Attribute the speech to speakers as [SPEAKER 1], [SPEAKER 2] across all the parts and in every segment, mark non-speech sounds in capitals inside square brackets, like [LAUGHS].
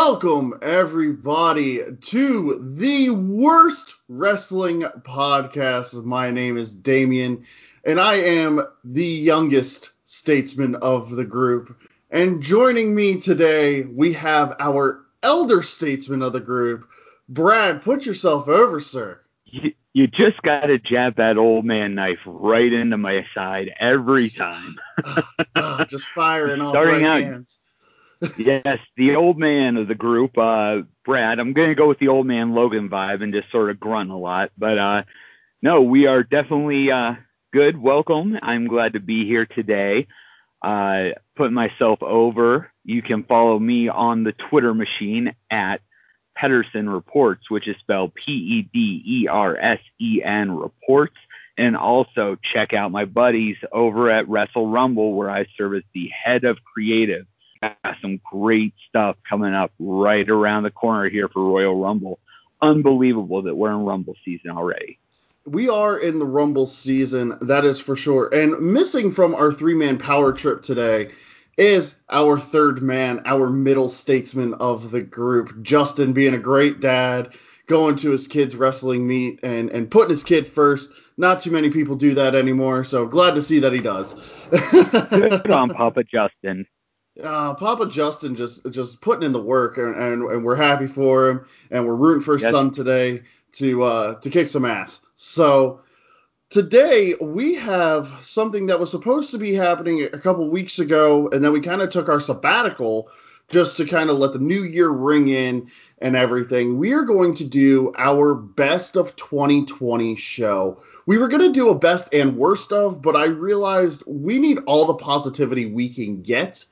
[SPEAKER 1] Welcome, everybody, to the worst wrestling podcast. My name is Damian, and I am the youngest statesman of the group. And joining me today, we have our elder statesman of the group, Brad. Put yourself over, sir.
[SPEAKER 2] You, you just got to jab that old man knife right into my side every time. [LAUGHS]
[SPEAKER 1] oh, just firing off right out, hands.
[SPEAKER 2] Yes, the old man of the group, uh, Brad. I'm going to go with the old man Logan vibe and just sort of grunt a lot. But uh, no, we are definitely uh, good. Welcome. I'm glad to be here today. Uh, putting myself over. You can follow me on the Twitter machine at Pedersen Reports, which is spelled P E D E R S E N Reports. And also check out my buddies over at Wrestle Rumble, where I serve as the head of creative. Got some great stuff coming up right around the corner here for Royal Rumble. Unbelievable that we're in Rumble season already.
[SPEAKER 1] We are in the Rumble season, that is for sure. And missing from our three man power trip today is our third man, our middle statesman of the group, Justin being a great dad, going to his kid's wrestling meet and, and putting his kid first. Not too many people do that anymore, so glad to see that he does.
[SPEAKER 2] Good on Papa Justin. [LAUGHS]
[SPEAKER 1] Uh, Papa Justin just just putting in the work, and, and, and we're happy for him, and we're rooting for his yes. son today to uh, to kick some ass. So today we have something that was supposed to be happening a couple weeks ago, and then we kind of took our sabbatical just to kind of let the new year ring in and everything. We are going to do our best of 2020 show. We were going to do a best and worst of, but I realized we need all the positivity we can get.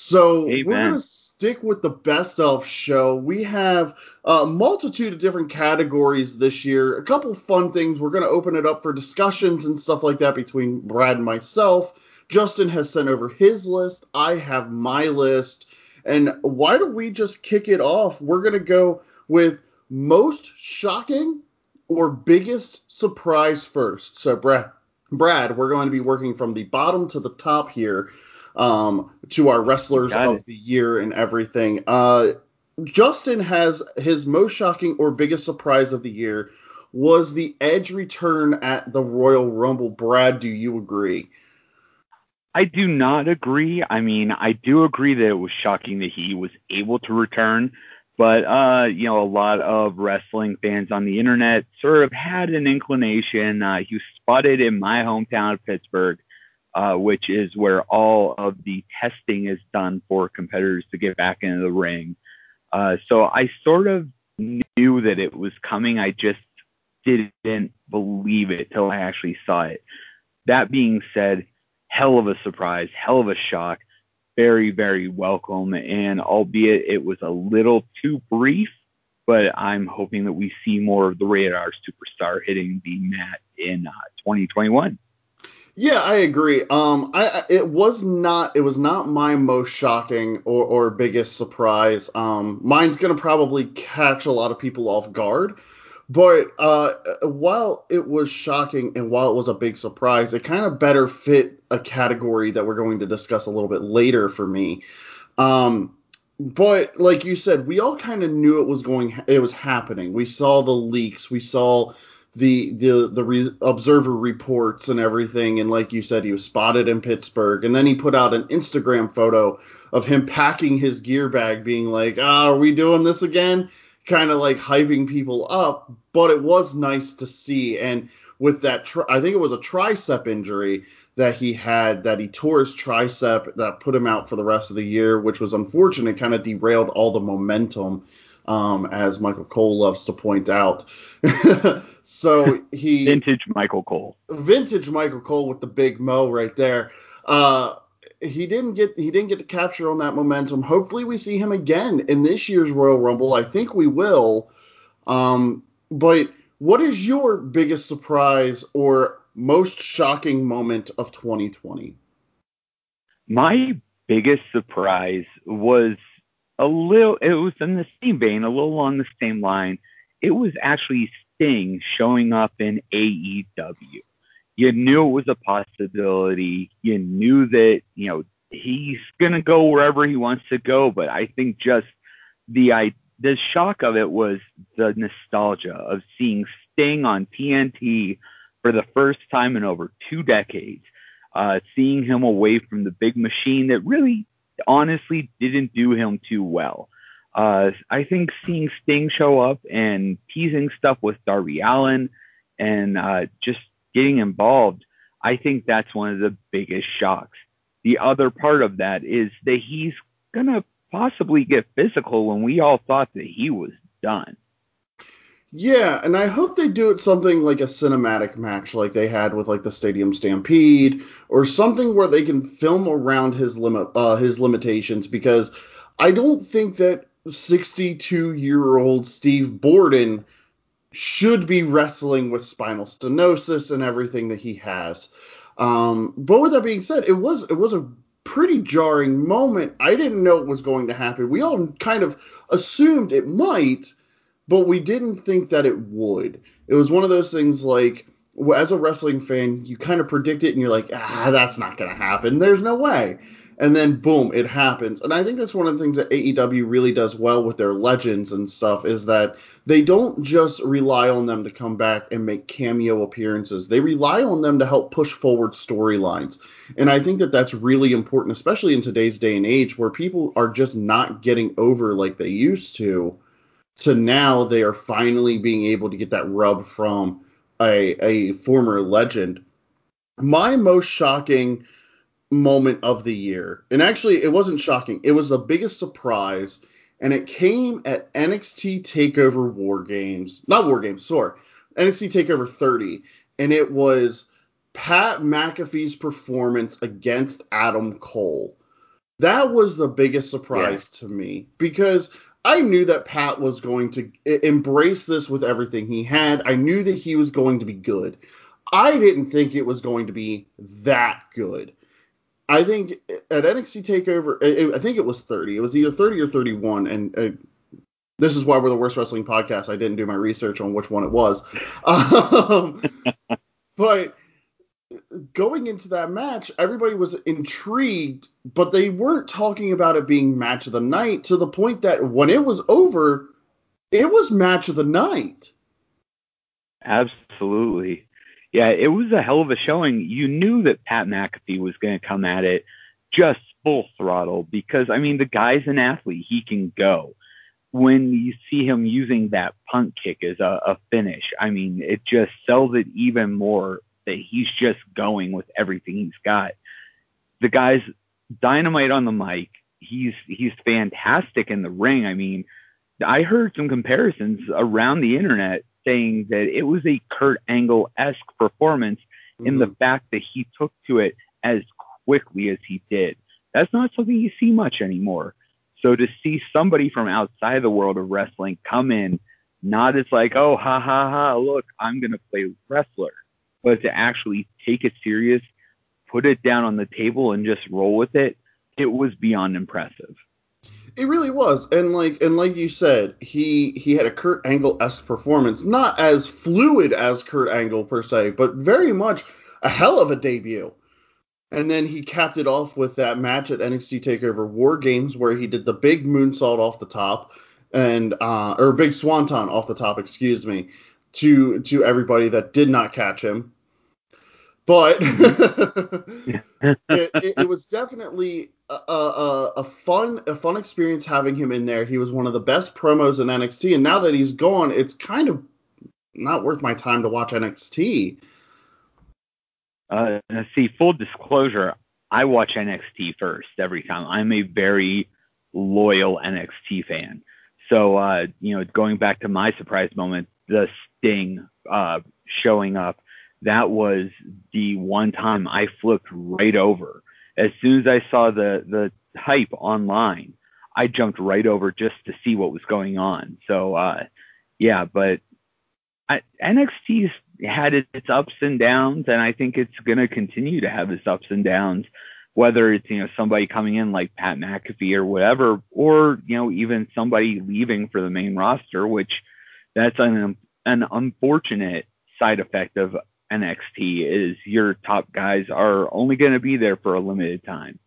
[SPEAKER 1] So Amen. we're going to stick with the best of show. We have a multitude of different categories this year. A couple fun things. We're going to open it up for discussions and stuff like that between Brad and myself. Justin has sent over his list. I have my list. And why don't we just kick it off? We're going to go with most shocking or biggest surprise first. So, Brad, Brad, we're going to be working from the bottom to the top here um, to our wrestlers Got of it. the year and everything. Uh, Justin has his most shocking or biggest surprise of the year was the Edge return at the Royal Rumble. Brad, do you agree?
[SPEAKER 2] I do not agree. I mean, I do agree that it was shocking that he was able to return, but uh, you know, a lot of wrestling fans on the internet sort of had an inclination. Uh, he was spotted in my hometown of Pittsburgh uh, which is where all of the testing is done for competitors to get back into the ring. Uh, so I sort of knew that it was coming. I just didn't believe it till I actually saw it. That being said, hell of a surprise, hell of a shock, very, very welcome. And albeit it was a little too brief, but I'm hoping that we see more of the Rated R superstar hitting the mat in uh, 2021.
[SPEAKER 1] Yeah, I agree. Um, I it was not it was not my most shocking or, or biggest surprise. Um, mine's gonna probably catch a lot of people off guard, but uh, while it was shocking and while it was a big surprise, it kind of better fit a category that we're going to discuss a little bit later for me. Um, but like you said, we all kind of knew it was going, it was happening. We saw the leaks, we saw the the the re- observer reports and everything and like you said he was spotted in Pittsburgh and then he put out an Instagram photo of him packing his gear bag being like ah are we doing this again? Kind of like hyping people up but it was nice to see and with that tri- I think it was a tricep injury that he had that he tore his tricep that put him out for the rest of the year which was unfortunate kind of derailed all the momentum um, as Michael Cole loves to point out [LAUGHS] So [LAUGHS] he
[SPEAKER 2] vintage Michael Cole.
[SPEAKER 1] Vintage Michael Cole with the big mo right there. Uh, he didn't get he didn't get to capture on that momentum. Hopefully we see him again in this year's Royal Rumble. I think we will. Um, but what is your biggest surprise or most shocking moment of 2020?
[SPEAKER 2] My biggest surprise was a little it was in the same vein, a little along the same line. It was actually Sting showing up in AEW. You knew it was a possibility. You knew that, you know, he's going to go wherever he wants to go. But I think just the I the shock of it was the nostalgia of seeing Sting on TNT for the first time in over two decades, uh, seeing him away from the big machine that really, honestly, didn't do him too well. Uh, I think seeing Sting show up and teasing stuff with Darby Allin and uh, just getting involved, I think that's one of the biggest shocks. The other part of that is that he's going to possibly get physical when we all thought that he was done.
[SPEAKER 1] Yeah, and I hope they do it something like a cinematic match like they had with like the Stadium Stampede or something where they can film around his limit uh, his limitations because I don't think that 62 year old Steve Borden should be wrestling with spinal stenosis and everything that he has. Um, but with that being said, it was it was a pretty jarring moment. I didn't know it was going to happen. We all kind of assumed it might, but we didn't think that it would. It was one of those things like as a wrestling fan, you kind of predict it and you're like, ah, that's not going to happen. There's no way and then boom, it happens. And I think that's one of the things that AEW really does well with their legends and stuff is that they don't just rely on them to come back and make cameo appearances. They rely on them to help push forward storylines. And I think that that's really important, especially in today's day and age where people are just not getting over like they used to. To now, they are finally being able to get that rub from a, a former legend. My most shocking moment of the year. And actually, it wasn't shocking. It was the biggest surprise, and it came at NXT Takeover War Games, not War Games, sorry, NXT Takeover 30, and it was Pat McAfee's performance against Adam Cole. That was the biggest surprise yeah. to me because I knew that Pat was going to embrace this with everything he had. I knew that he was going to be good. I didn't think it was going to be that good. I think at NXT Takeover, I think it was 30. It was either 30 or 31, and uh, this is why we're the worst wrestling podcast. I didn't do my research on which one it was. [LAUGHS] Um, but going into that match, everybody was intrigued, but they weren't talking about it being match of the night to the point that when it was over, it was match of the night.
[SPEAKER 2] Absolutely yeah, it was a hell of a showing. You knew that Pat McAfee was going to come at it just full throttle because, I mean, the guy's an athlete. He can go. When you see him using that punt kick as a, a finish, I mean, it just sells it even more that he's just going with everything he's got. The guy's dynamite on the mic. He's he's fantastic in the ring. I mean, I heard some comparisons around the internet saying that it was a Kurt Angle esque performance mm-hmm. in the mm-hmm. fact that he took to it as quickly as he did. That's not something you see much anymore. So to see somebody from outside the world of wrestling come in, not as like, oh, ha ha ha, look, I'm going to play wrestler, but to actually take it serious, put it down on the table and just roll with it, it was beyond impressive.
[SPEAKER 1] It really was, and like and like you said, he he had a Kurt Angle esque performance, not as fluid as Kurt Angle per se, but very much a hell of a debut. And then he capped it off with that match at NXT Takeover War Games where he did the big moonsault off the top and uh, or big swanton off the top, excuse me, to to everybody that did not catch him. But [LAUGHS] it, it, it, was definitely a, a, a, fun a fun experience having him in there. He was one of the best promos in NXT, and now that he's gone, it's kind of not worth my time to watch NXT.
[SPEAKER 2] Uh, see, full disclosure, I watch NXT first every time. I'm a very loyal NXT fan. So, uh, you know, going back to my surprise moment, the Sting uh, showing up that was the one time I flipped right over. As soon as I saw the the hype online, I jumped right over just to see what was going on. So uh, yeah, but I, NXT's had its ups and downs, and I think it's going to continue to have its ups and downs. Whether it's you know somebody coming in like Pat McAfee or whatever, or you know even somebody leaving for the main roster, which that's an an unfortunate side effect of NXT is your top guys are only going to be there for a limited time.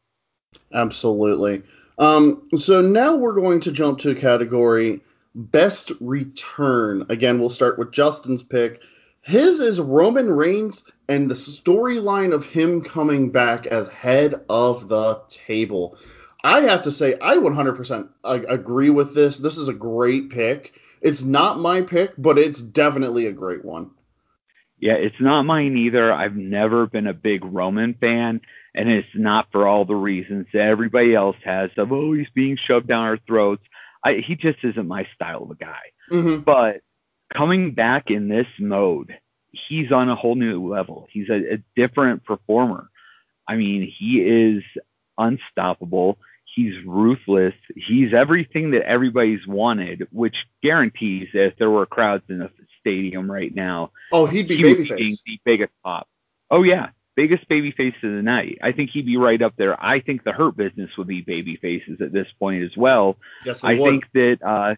[SPEAKER 1] Absolutely. Um, so now we're going to jump to a category best return. Again, we'll start with Justin's pick. His is Roman Reigns and the storyline of him coming back as head of the table. I have to say, I 100% agree with this. This is a great pick. It's not my pick, but it's definitely a great one.
[SPEAKER 2] Yeah, it's not mine either. I've never been a big Roman fan, and it's not for all the reasons that everybody else has of, oh, he's being shoved down our throats. I, he just isn't my style of a guy. Mm-hmm. But coming back in this mode, he's on a whole new level. He's a, a different performer. I mean, he is unstoppable. He's ruthless. He's everything that everybody's wanted, which guarantees that if there were crowds in a stadium right now,
[SPEAKER 1] oh, he'd be he babyface.
[SPEAKER 2] the biggest pop. Oh yeah, biggest baby face of the night. I think he'd be right up there. I think the Hurt Business would be baby faces at this point as well.
[SPEAKER 1] Yes,
[SPEAKER 2] I
[SPEAKER 1] would.
[SPEAKER 2] think that uh,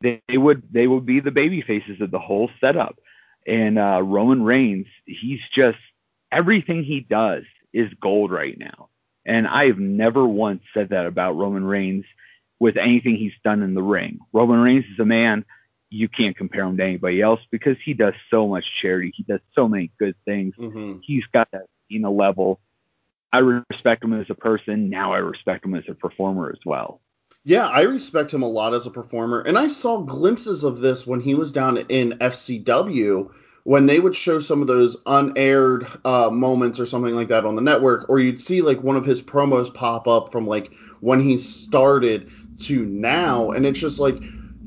[SPEAKER 2] they, would they would be the baby faces of the whole setup. And uh, Roman Reigns, he's just everything he does is gold right now. And I've never once said that about Roman Reigns with anything he's done in the ring. Roman Reigns is a man you can't compare him to anybody else because he does so much charity. He does so many good things. Mm-hmm. He's got that you know level. I respect him as a person. Now I respect him as a performer as well.
[SPEAKER 1] Yeah, I respect him a lot as a performer, and I saw glimpses of this when he was down in FCW when they would show some of those unaired uh, moments or something like that on the network, or you'd see like one of his promos pop up from like when he started to now, and it's just like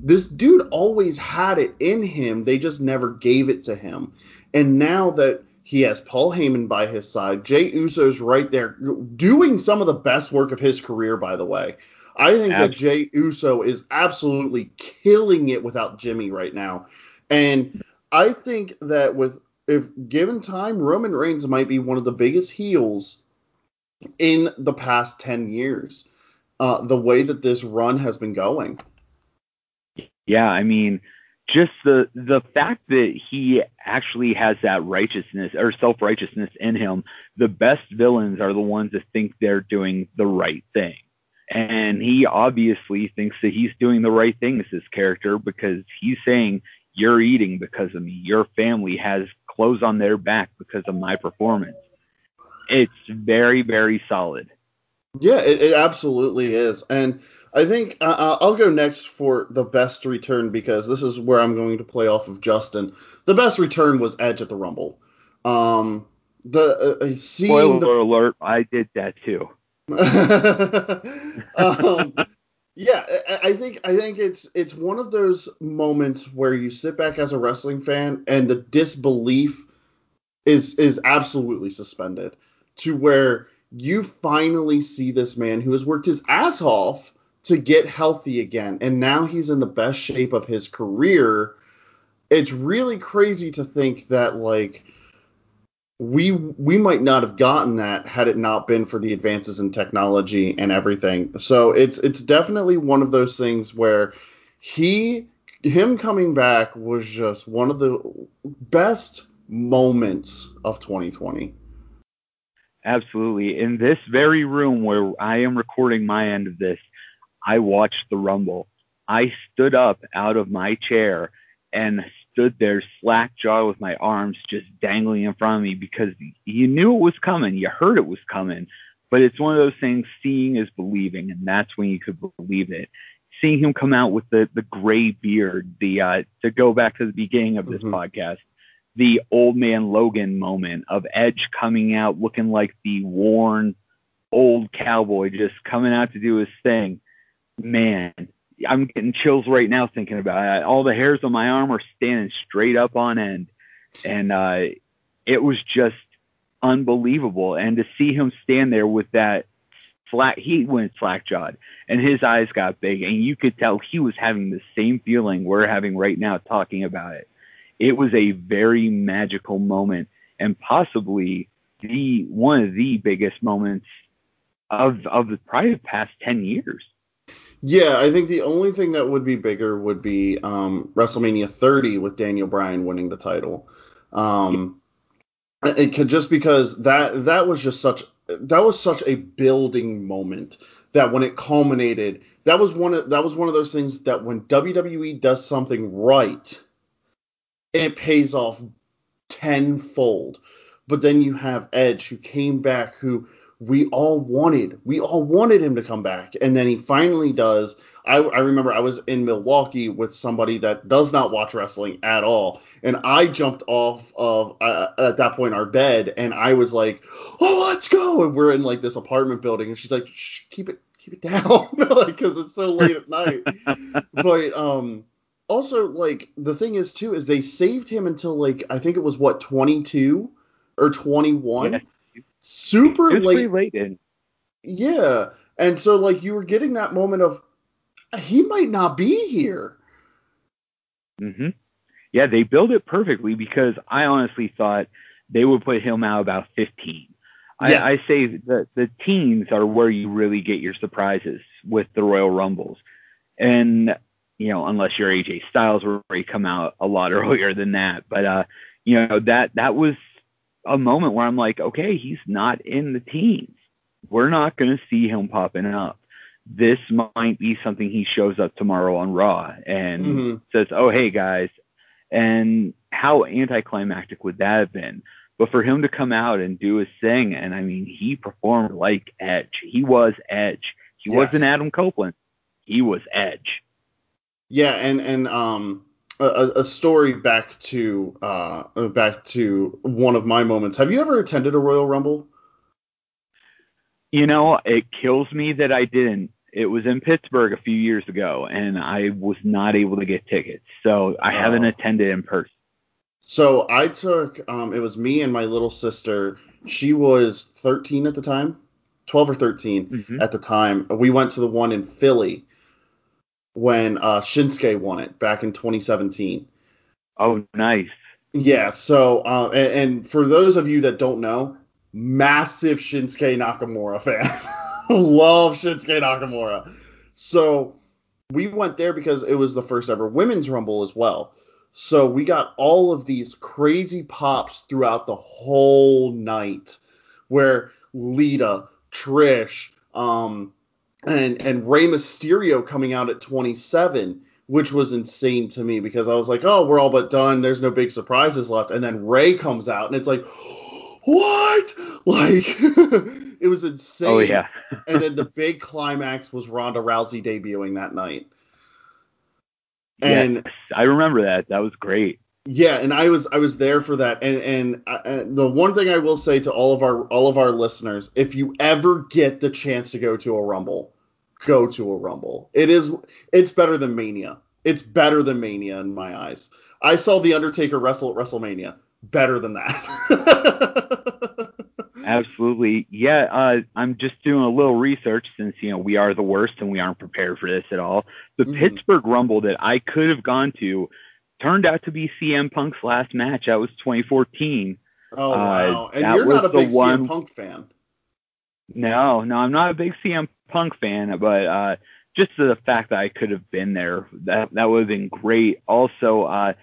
[SPEAKER 1] this dude always had it in him, they just never gave it to him. And now that he has Paul Heyman by his side, Jey Uso's right there doing some of the best work of his career, by the way. I think Absolutely. that Jey Uso is absolutely killing it without Jimmy right now. And I think that with if given time, Roman Reigns might be one of the biggest heels in the past 10 years. Uh, the way that this run has been going.
[SPEAKER 2] Yeah, I mean, just the the fact that he actually has that righteousness or self righteousness in him. The best villains are the ones that think they're doing the right thing, and he obviously thinks that he's doing the right thing as his character because he's saying you're eating because of me. Your family has clothes on their back because of my performance. It's very, very solid.
[SPEAKER 1] Yeah, it, it absolutely is. And I think uh, uh, I'll go next for the best return because this is where I'm going to play off of Justin. The best return was Edge at the Rumble. Um, the uh, seeing
[SPEAKER 2] Spoiler
[SPEAKER 1] the...
[SPEAKER 2] alert, I did that too. [LAUGHS]
[SPEAKER 1] um, yeah, I think I think it's it's one of those moments where you sit back as a wrestling fan and the disbelief is is absolutely suspended to where you finally see this man who has worked his ass off to get healthy again and now he's in the best shape of his career. It's really crazy to think that like we we might not have gotten that had it not been for the advances in technology and everything. So it's it's definitely one of those things where he him coming back was just one of the best moments of 2020.
[SPEAKER 2] Absolutely. In this very room where I am recording my end of this, I watched the Rumble. I stood up out of my chair and stood there slack jaw with my arms just dangling in front of me because you knew it was coming. You heard it was coming. But it's one of those things, seeing is believing, and that's when you could believe it. Seeing him come out with the, the gray beard, the uh, to go back to the beginning of this mm-hmm. podcast, the old man Logan moment of Edge coming out looking like the worn old cowboy just coming out to do his thing. Man, I'm getting chills right now thinking about it. All the hairs on my arm are standing straight up on end, and uh, it was just unbelievable. And to see him stand there with that flat, he went slack jawed, and his eyes got big, and you could tell he was having the same feeling we're having right now talking about it. It was a very magical moment, and possibly the one of the biggest moments of of the probably the past ten years.
[SPEAKER 1] Yeah, I think the only thing that would be bigger would be um, WrestleMania 30 with Daniel Bryan winning the title. Um, it could just because that that was just such that was such a building moment that when it culminated, that was one of that was one of those things that when WWE does something right, it pays off tenfold. But then you have Edge who came back who we all wanted. We all wanted him to come back. And then he finally does. I, I, remember I was in Milwaukee with somebody that does not watch wrestling at all. And I jumped off of, uh, at that point, our bed. And I was like, oh, let's go. And we're in like this apartment building. And she's like, keep it, keep it down. [LAUGHS] Because it's so late at night. but, um, also like the thing is too is they saved him until like I think it was what 22 or 21. Yeah super
[SPEAKER 2] it's
[SPEAKER 1] late.
[SPEAKER 2] late in.
[SPEAKER 1] Yeah, and so like you were getting that moment of he might not be here.
[SPEAKER 2] Mhm. Yeah, they built it perfectly because I honestly thought they would put him out about 15. Yeah. I, I say that the teens are where you really get your surprises with the Royal Rumbles, and you know unless you're AJ Styles where you come out a lot [LAUGHS] earlier than that, but uh, you know that that was a moment where I'm like, okay, he's not in the teens. We're not going to see him popping up. This might be something he shows up tomorrow on Raw and mm-hmm. says, oh, hey, guys. And how anticlimactic would that have been? But for him to come out and do his thing, and I mean, he performed like Edge. He was Edge. He yes. wasn't Adam Copeland. He was Edge.
[SPEAKER 1] Yeah, and and um, a, a, story back to uh, back to one of my moments. Have you ever attended a Royal Rumble?
[SPEAKER 2] You know, it kills me that I didn't. It was in Pittsburgh a few years ago, and I was not able to get tickets, so I oh. haven't attended in person.
[SPEAKER 1] So I took. Um, it was me and my little sister. She was 13 at the time, 12 or 13 mm-hmm. at the time. We went to the one in Philly when uh, Shinsuke won it back in 2017.
[SPEAKER 2] Oh, nice.
[SPEAKER 1] Yeah. So, uh, and, and, for those of you that don't know, massive Shinsuke Nakamura fan. [LAUGHS] Love Shinsuke Nakamura. So we went there because it was the first ever women's rumble as well. So we got all of these crazy pops throughout the whole night where Lita, Trish, um, and and Rey Mysterio coming out at 27, which was insane to me because I was like, oh, we're all but done. There's no big surprises left, and then Rey comes out, and it's like, [GASPS] what? [LAUGHS] Like [LAUGHS] it was insane. Oh
[SPEAKER 2] yeah. [LAUGHS]
[SPEAKER 1] and then the big climax was Ronda Rousey debuting that night.
[SPEAKER 2] And yes, I remember that. That was great.
[SPEAKER 1] Yeah, and I was I was there for that. And and, uh, and the one thing I will say to all of our all of our listeners, if you ever get the chance to go to a Rumble, go to a Rumble. It is it's better than Mania. It's better than Mania in my eyes. I saw The Undertaker wrestle at WrestleMania. Better than that. [LAUGHS]
[SPEAKER 2] Absolutely. Yeah, uh, I'm just doing a little research since, you know, we are the worst and we aren't prepared for this at all. The mm-hmm. Pittsburgh Rumble that I could have gone to turned out to be CM Punk's last match. That was 2014.
[SPEAKER 1] Oh, wow. Uh, and you're not a big one... CM Punk fan.
[SPEAKER 2] No, no, I'm not a big CM Punk fan, but uh, just the fact that I could have been there, that that would have been great. Also, uh,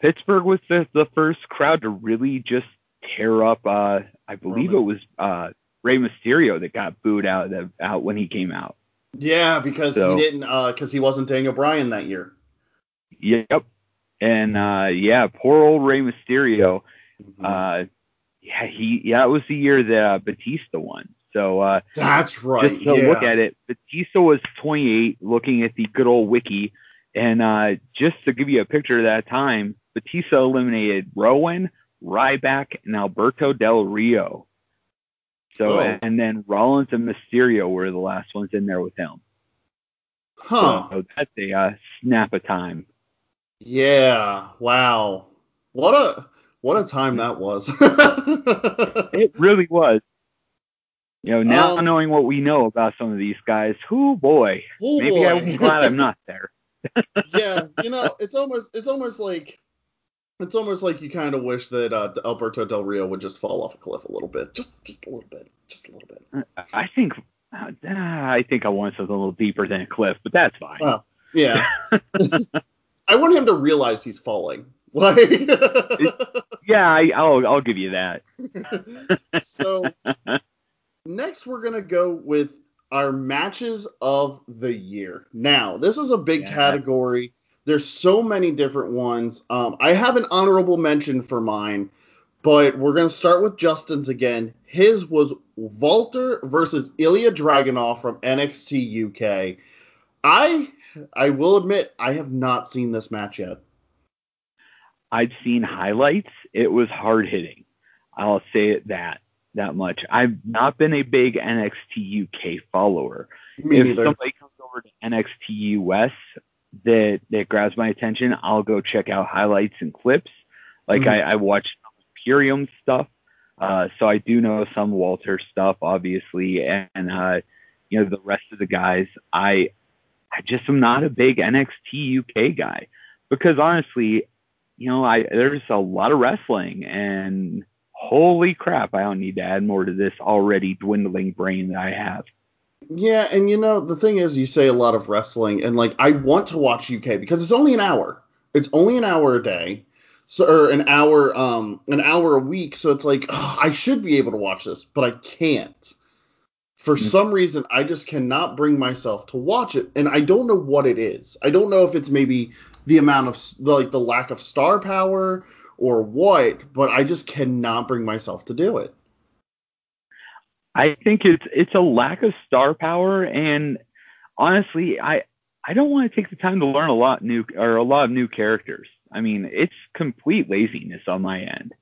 [SPEAKER 2] Pittsburgh was the, the first crowd to really just tear up. Uh, I believe Roman. it was uh, Rey Mysterio that got booed out the, out when he came out.
[SPEAKER 1] Yeah, because so, he didn't, because uh, he wasn't Daniel Bryan that year.
[SPEAKER 2] Yep. And uh, yeah, poor old Rey Mysterio. Mm-hmm. Uh, yeah, he yeah, it was the year that uh, Batista won. So uh,
[SPEAKER 1] that's right.
[SPEAKER 2] Just to
[SPEAKER 1] yeah.
[SPEAKER 2] look at it, Batista was 28, looking at the good old wiki, and uh, just to give you a picture of that time, Batista eliminated Rowan, Ryback, and Alberto Del Rio. So oh. and then Rollins and Mysterio were the last ones in there with him.
[SPEAKER 1] Huh.
[SPEAKER 2] So that's a uh, snap of time.
[SPEAKER 1] Yeah. Wow. What a what a time that was. [LAUGHS]
[SPEAKER 2] it really was. You know, now um, knowing what we know about some of these guys, who boy, oh maybe boy. I'm glad I'm not there. [LAUGHS]
[SPEAKER 1] yeah, you know, it's almost it's almost like it's almost like you kind of wish that uh, Alberto Del Rio would just fall off a cliff a little bit, just just a little bit, just a little bit.
[SPEAKER 2] I think uh, I think I want something a little deeper than a cliff, but that's fine.
[SPEAKER 1] Well, yeah. [LAUGHS] I want him to realize he's falling. [LAUGHS] Like,
[SPEAKER 2] yeah, I, will I'll give you that.
[SPEAKER 1] so next we're gonna go with our matches of the year. Now, this is a big yeah. category. There's so many different ones. Um, I have an honorable mention for mine, but we're going to start with Justin's again. His was Walter versus Ilya Dragunov from NXT UK. I I will admit I have not seen this match yet.
[SPEAKER 2] I've seen highlights. It was hard hitting. I'll say it that that much. I've not been a big NXT UK follower.
[SPEAKER 1] Me
[SPEAKER 2] if
[SPEAKER 1] neither.
[SPEAKER 2] somebody comes over to NXT US that that grabs my attention, I'll go check out highlights and clips. Like mm-hmm. I, I watched Imperium stuff, uh, so I do know some Walter stuff, obviously, and uh, you know the rest of the guys. I I just am not a big NXT UK guy because honestly, you know, I there's a lot of wrestling and holy crap, I don't need to add more to this already dwindling brain that I have.
[SPEAKER 1] Yeah, and you know, the thing is, you say a lot of wrestling, and like, I want to watch UK because it's only an hour. It's only an hour a day, so or an hour, um, an hour a week. So it's like, oh, I should be able to watch this, but I can't. For mm-hmm. some reason, I just cannot bring myself to watch it, and I don't know what it is. I don't know if it's maybe the amount of like the lack of star power or what, but I just cannot bring myself to do it.
[SPEAKER 2] I think it's it's a lack of star power, and honestly, I I don't want to take the time to learn a lot new or a lot of new characters. I mean, it's complete laziness on my end.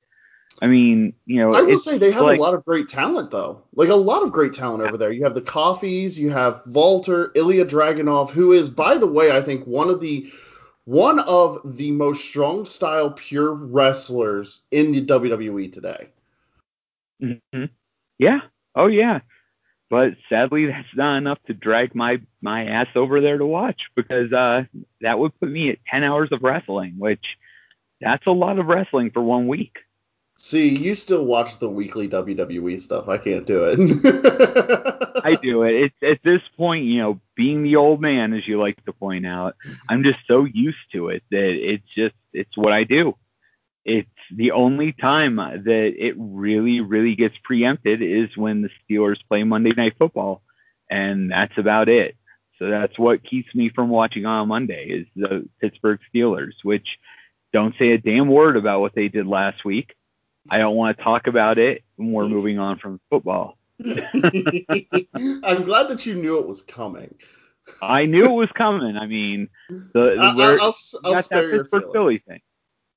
[SPEAKER 2] I mean, you know,
[SPEAKER 1] I will say they have like, a lot of great talent though. Like a lot of great talent over there. You have the Coffeys, you have Walter, Ilya Dragunov, who is, by the way, I think one of the one of the most strong style pure wrestlers in the WWE today.
[SPEAKER 2] Mm-hmm. Yeah. Oh yeah. But sadly, that's not enough to drag my my ass over there to watch because uh, that would put me at 10 hours of wrestling, which that's a lot of wrestling for one week.
[SPEAKER 1] See, you still watch the weekly WWE stuff. I can't do it. [LAUGHS]
[SPEAKER 2] I do it. At this point, you know, being the old man, as you like to point out, I'm just so used to it that it's just it's what I do. It's the only time that it really, really gets preempted is when the Steelers play Monday Night Football, and that's about it. So that's what keeps me from watching on Monday is the Pittsburgh Steelers, which don't say a damn word about what they did last week I don't want to talk about it. We're moving on from football. [LAUGHS]
[SPEAKER 1] I'm glad that you knew it was coming.
[SPEAKER 2] I knew it was coming. I mean, the, the
[SPEAKER 1] I'll, I'll, I'll spare your feelings.
[SPEAKER 2] Philly thing.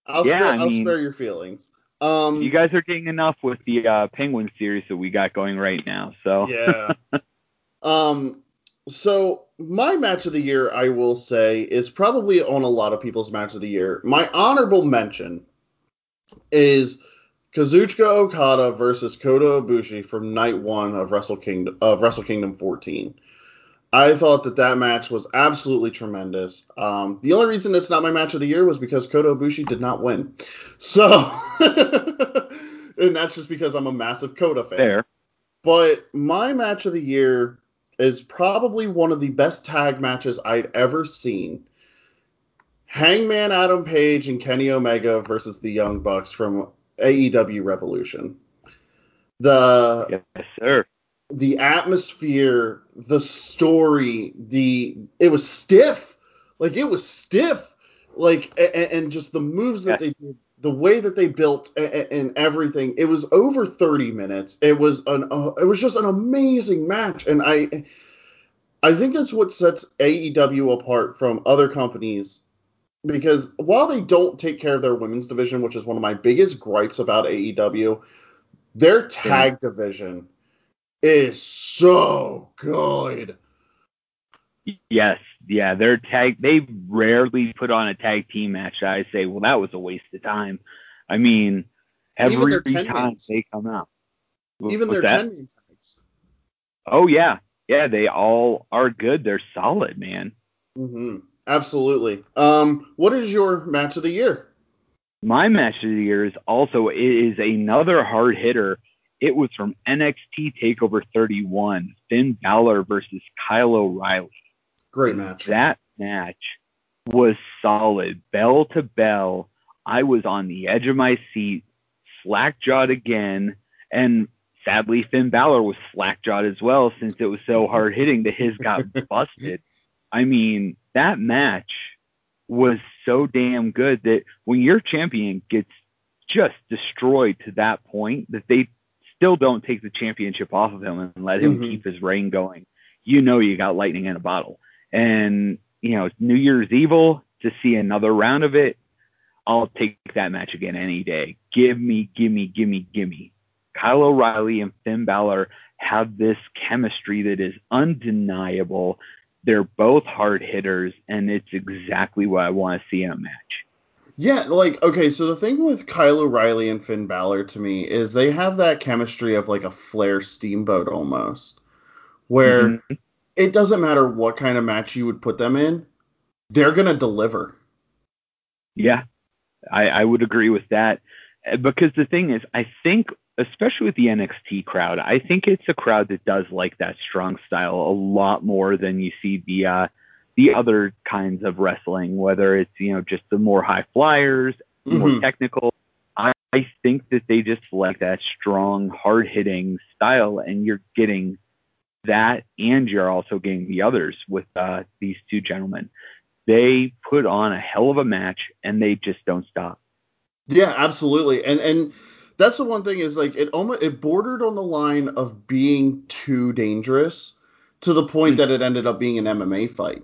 [SPEAKER 1] I'll, yeah, spare, I mean, I'll spare your feelings. Um,
[SPEAKER 2] you guys are getting enough with the uh, Penguin series that we got going right now. So
[SPEAKER 1] yeah. [LAUGHS] um. So my match of the year, I will say, is probably on a lot of people's match of the year. My honorable mention is Kazuchika Okada versus Kota Ibushi from night one of Wrestle Kingdom of Wrestle Kingdom 14. I thought that that match was absolutely tremendous. Um, the only reason it's not my match of the year was because Kota Ibushi did not win. So, [LAUGHS] and that's just because I'm a massive Kota fan.
[SPEAKER 2] Fair.
[SPEAKER 1] But my match of the year is probably one of the best tag matches I'd ever seen. Hangman Adam Page and Kenny Omega versus the Young Bucks from AEW Revolution. The
[SPEAKER 2] yes, sir.
[SPEAKER 1] The atmosphere, the story, the it was stiff. Like it was stiff. Like and, and just the moves that they did, the way that they built and, and, everything. It was over 30 minutes. It was an uh, it was just an amazing match and I I think that's what sets AEW apart from other companies because while they don't take care of their women's division, which is one of my biggest gripes about AEW, their tag yeah. division is so good.
[SPEAKER 2] Yes, yeah, their tag they rarely put on a tag team match. I say, well, that was a waste of time. I mean, every time they come out,
[SPEAKER 1] even their ten tags.
[SPEAKER 2] Oh yeah, yeah, they all are good. They're solid, man.
[SPEAKER 1] Mm-hmm. Absolutely. Um, what is your match of the year?
[SPEAKER 2] My match of the year is also it is another hard hitter. It was from NXT Takeover 31, Finn Balor versus Kyle O'Reilly.
[SPEAKER 1] Great match.
[SPEAKER 2] That match was solid, bell to bell. I was on the edge of my seat, slack jawed again, and sadly, Finn Balor was slack-jawed as well since it was so hard hitting that his got [LAUGHS] busted. I mean, that match was so damn good that when your champion gets just destroyed to that point that they still don't take the championship off of him and let him mm-hmm. keep his reign going, you know you got lightning in a bottle. And, you know, it's New Year's Evil to see another round of it, I'll take that match again any day. Give me, give me, give me, give me. Kyle O'Reilly and Finn Balor have this chemistry that is undeniable. They're both hard hitters, and it's exactly what I want to see in a match.
[SPEAKER 1] Yeah, like okay, so the thing with Kyle O'Reilly and Finn Balor to me is they have that chemistry of like a Flair Steamboat almost, where mm-hmm. it doesn't matter what kind of match you would put them in, they're gonna deliver.
[SPEAKER 2] Yeah, I, I would agree with that uh, because the thing is, I think especially with the NXT crowd, I think it's a crowd that does like that strong style a lot more than you see the uh, the other kinds of wrestling, whether it's you know just the more high flyers, mm-hmm. more technical. I, I think that they just like that strong, hard hitting style, and you're getting that, and you're also getting the others with uh, these two gentlemen. They put on a hell of a match, and they just don't stop.
[SPEAKER 1] Yeah, absolutely, and and that's the one thing is like it almost it bordered on the line of being too dangerous to the point mm-hmm. that it ended up being an MMA fight.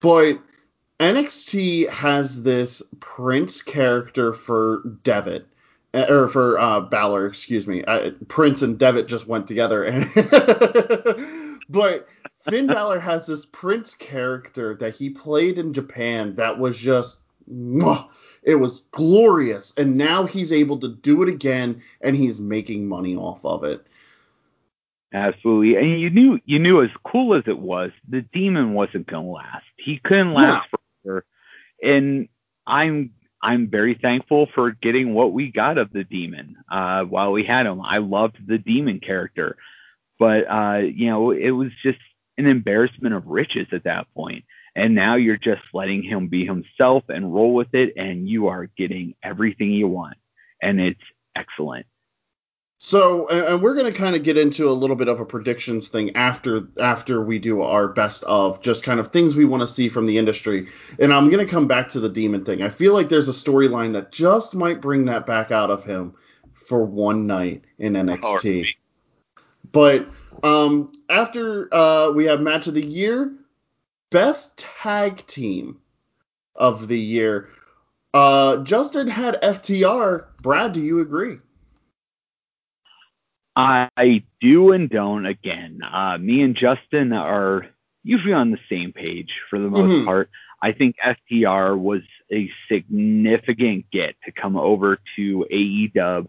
[SPEAKER 1] But NXT has this Prince character for Devitt uh, or for uh, Balor, excuse me. Uh, Prince and Devitt just went together, [LAUGHS] but Finn Balor has this Prince character that he played in Japan that was just mwah, it was glorious. And now he's able to do it again and he's making money off of it.
[SPEAKER 2] Absolutely. And you knew you knew as cool as it was, the demon wasn't gonna last. He couldn't last no. forever. And I'm I'm very thankful for getting what we got of the demon uh, while we had him. I loved the demon character, but uh, you know it was just an embarrassment of riches at that point. And now you're just letting him be himself and roll with it, and you are getting everything you want. And it's excellent.
[SPEAKER 1] So, and we're going to kind of get into a little bit of a predictions thing after after we do our best of just kind of things we want to see from the industry. And I'm going to come back to the demon thing. I feel like there's a storyline that just might bring that back out of him for one night in NXT. But um, after uh, we have match of the year, best tag team of the year. Uh, Justin had FTR. Brad, do you agree?
[SPEAKER 2] I do and don't. Again, uh, me and Justin are usually on the same page for the most mm-hmm. part. I think FTR was a significant get to come over to AEW.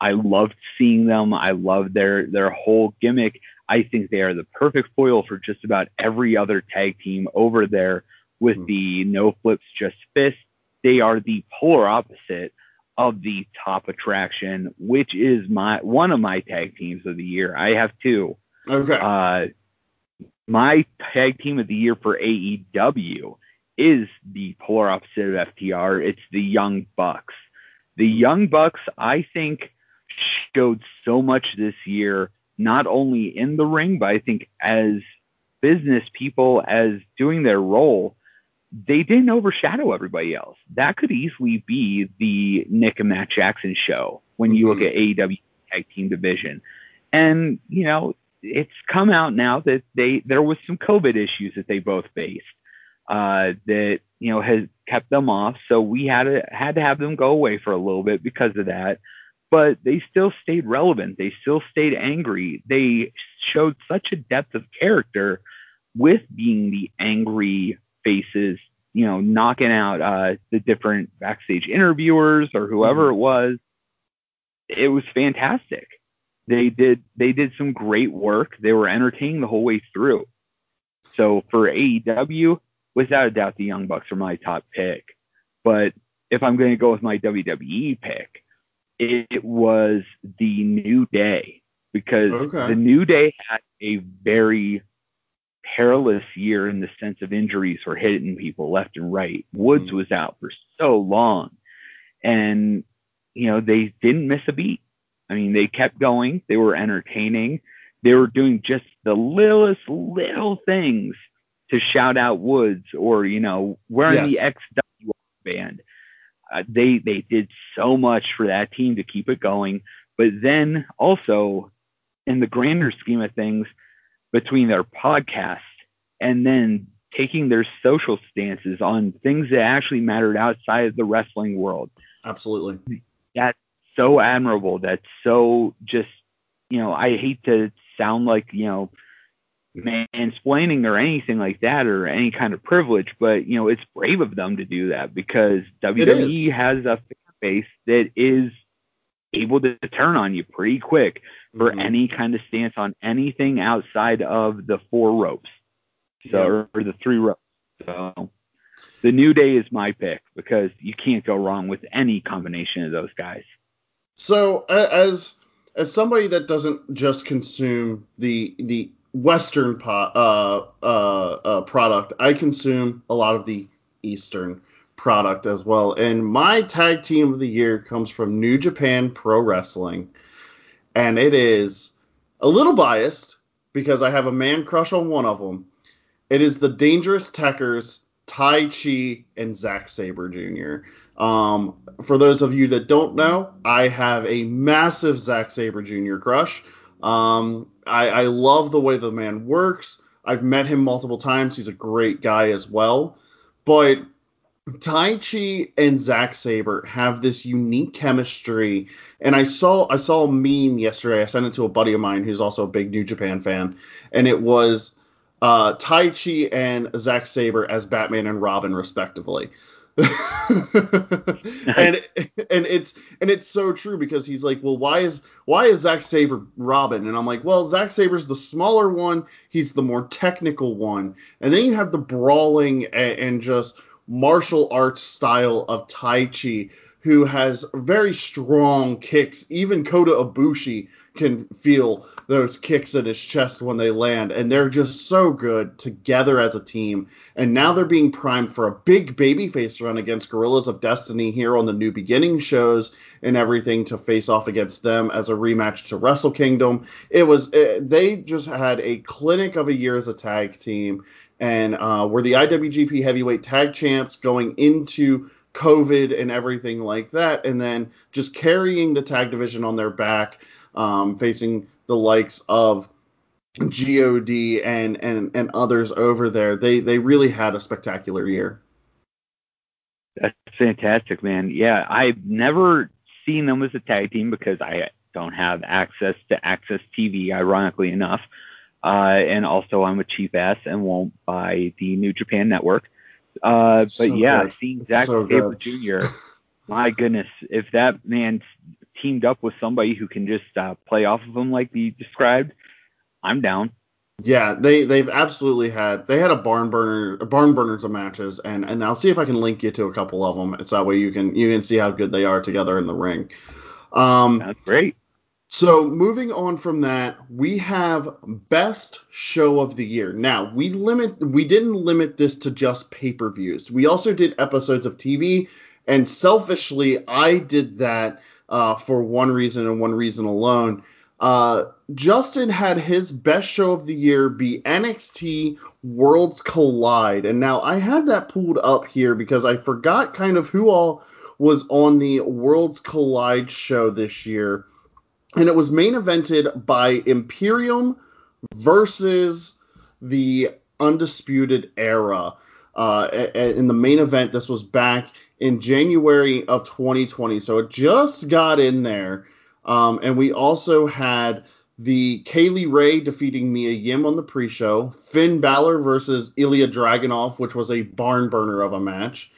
[SPEAKER 2] I loved seeing them. I loved their their whole gimmick. I think they are the perfect foil for just about every other tag team over there with mm-hmm. the no flips, just fists. They are the polar opposite of the top attraction, which is my one of my tag teams of the year. I have two.
[SPEAKER 1] Okay.
[SPEAKER 2] Uh, my tag team of the year for AEW is the polar opposite of FTR. It's the Young Bucks. The Young Bucks, I think, showed so much this year not only in the ring, but I think as business people, as doing their role, they didn't overshadow everybody else. That could easily be the Nick and Matt Jackson show when you mm-hmm. look at AEW tag team division. And, you know, it's come out now that they there was some COVID issues that they both faced uh, that you know has kept them off. So we had to had to have them go away for a little bit because of that but they still stayed relevant. They still stayed angry. They showed such a depth of character with being the angry faces, you know, knocking out uh, the different backstage interviewers or whoever mm-hmm. it was. It was fantastic. They did they did some great work. They were entertaining the whole way through. So for AEW, without a doubt, the Young Bucks are my top pick. But if I'm going to go with my WWE pick, it was the New Day because okay. the New Day had a very perilous year in the sense of injuries were hitting people left and right. Woods mm. was out for so long, and you know they didn't miss a beat. I mean, they kept going. They were entertaining. They were doing just the littlest little things to shout out Woods or you know wearing yes. the XW band. Uh, they they did so much for that team to keep it going. But then also in the grander scheme of things, between their podcast and then taking their social stances on things that actually mattered outside of the wrestling world.
[SPEAKER 1] Absolutely.
[SPEAKER 2] That's so admirable. That's so just, you know, I hate to sound like, you know, mansplaining or anything like that or any kind of privilege, but, you know, it's brave of them to do that because WWE has a fan base that is able to turn on you pretty quick for mm-hmm. any kind of stance on anything outside of the four ropes. So, or, or the three ropes. So, the New Day is my pick because you can't go wrong with any combination of those guys.
[SPEAKER 1] So, as as somebody that doesn't just consume the the Western uh, uh, uh, product, I consume a lot of the Eastern product as well. And my tag team of the year comes from New Japan Pro Wrestling, and it is a little biased because I have a man crush on one of them. It is the Dangerous Tekkers, Taichi, and Zack Sabre Jr. Um, for those of you that don't know, I have a massive Zack Sabre Jr. crush. Um, I, I love the way the man works. I've met him multiple times. He's a great guy as well. But Taichi and Zack Sabre have this unique chemistry, and I saw I saw a meme yesterday. I sent it to a buddy of mine who's also a big New Japan fan, and it was uh, Taichi and Zack Sabre as Batman and Robin, respectively. [LAUGHS] and and it's and it's so true because he's like, well, why is why is Zack Sabre Robin? And I'm like, well, Zack Sabre's the smaller one, he's the more technical one, and then you have the brawling and, and just martial arts style of Taichi, who has very strong kicks. Even Kota Ibushi can feel those kicks in his chest when they land, and they're just so good together as a team. And now they're being primed for a big babyface run against Guerrillas of Destiny here on the New Beginning shows and everything to face off against them as a rematch to Wrestle Kingdom. It was it, they just had a clinic of a year as a tag team, and uh, were the IWGP Heavyweight Tag Champs going into COVID and everything like that, and then just carrying the tag division on their back, um, facing the likes of God and and and others over there. They they really had a spectacular year.
[SPEAKER 2] That's fantastic, man. Yeah, I've never seen them as a tag team because I don't have access to AXS TV, ironically enough. Uh, and also, I'm a cheap ass and won't buy the New Japan Network. Uh, but so yeah, good. seeing Zack so Sabre Jr. my goodness, if that man teamed up with somebody who can just uh, play off of him like you described, I'm down.
[SPEAKER 1] Yeah, they they've absolutely had they had a barn burner barn burners of matches, and and I'll see if I can link you to a couple of them. It's that way you can you can see how good they are together in the ring.
[SPEAKER 2] Um, That's great.
[SPEAKER 1] So moving on from that, we have best show of the year. Now we limit we didn't limit this to just pay-per-views. We also did episodes of TV, and selfishly I did that uh, for one reason and one reason alone. Uh, Justin had his best show of the year be NXT Worlds Collide, and now I had that pulled up here because I forgot kind of who all was on the Worlds Collide show this year and it was main evented by Imperium versus the Undisputed Era. Uh, in the main event, this was back in January of 2020, so it just got in there. Um, and we also had the Kay Lee Ray defeating Mia Yim on the pre-show, Finn Balor versus Ilya Dragunov, which was a barn burner of a match.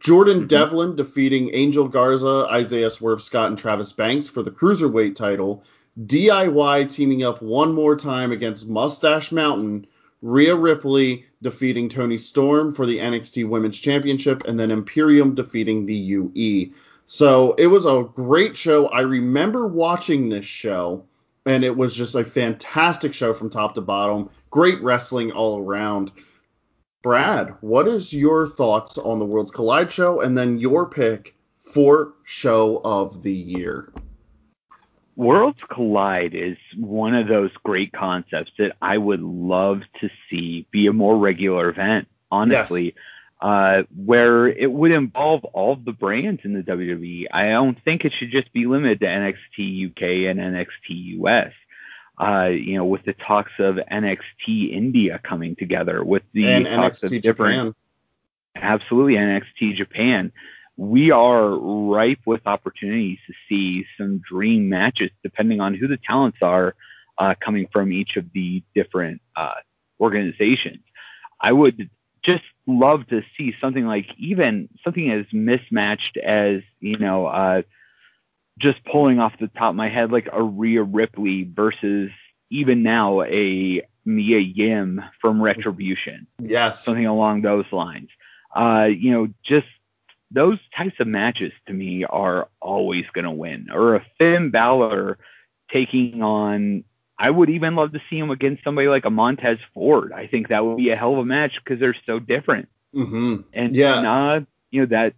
[SPEAKER 1] Jordan mm-hmm. Devlin defeating Angel Garza, Isaiah Swerve Scott, and Travis Banks for the Cruiserweight title. DIY teaming up one more time against Mustache Mountain. Rhea Ripley defeating Toni Storm for the NXT Women's Championship, and then Imperium defeating the UE. So it was a great show. I remember watching this show, and it was just a fantastic show from top to bottom. Great wrestling all around. Brad, what is your thoughts on the Worlds Collide show, and then your pick for show of the year?
[SPEAKER 2] Worlds Collide is one of those great concepts that I would love to see be a more regular event, honestly, yes. uh, where it would involve all the brands in the WWE. I don't think it should just be limited to NXT UK and NXT US. Uh, you know, with the talks of NXT India coming together, with the
[SPEAKER 1] and
[SPEAKER 2] talks
[SPEAKER 1] NXT of different, Japan.
[SPEAKER 2] absolutely NXT Japan we are ripe with opportunities to see some dream matches, depending on who the talents are uh, coming from each of the different uh, organizations. I would just love to see something like even something as mismatched as you know, uh, just pulling off the top of my head like a Rhea Ripley versus even now a Mia Yim from Retribution.
[SPEAKER 1] Yes,
[SPEAKER 2] something along those lines. Uh, you know, just those types of matches to me are always going to win. Or a Finn Balor taking on, I would even love to see him against somebody like a Montez Ford. I think that would be a hell of a match because they're so different.
[SPEAKER 1] Mm-hmm.
[SPEAKER 2] And
[SPEAKER 1] yeah,
[SPEAKER 2] uh, you know that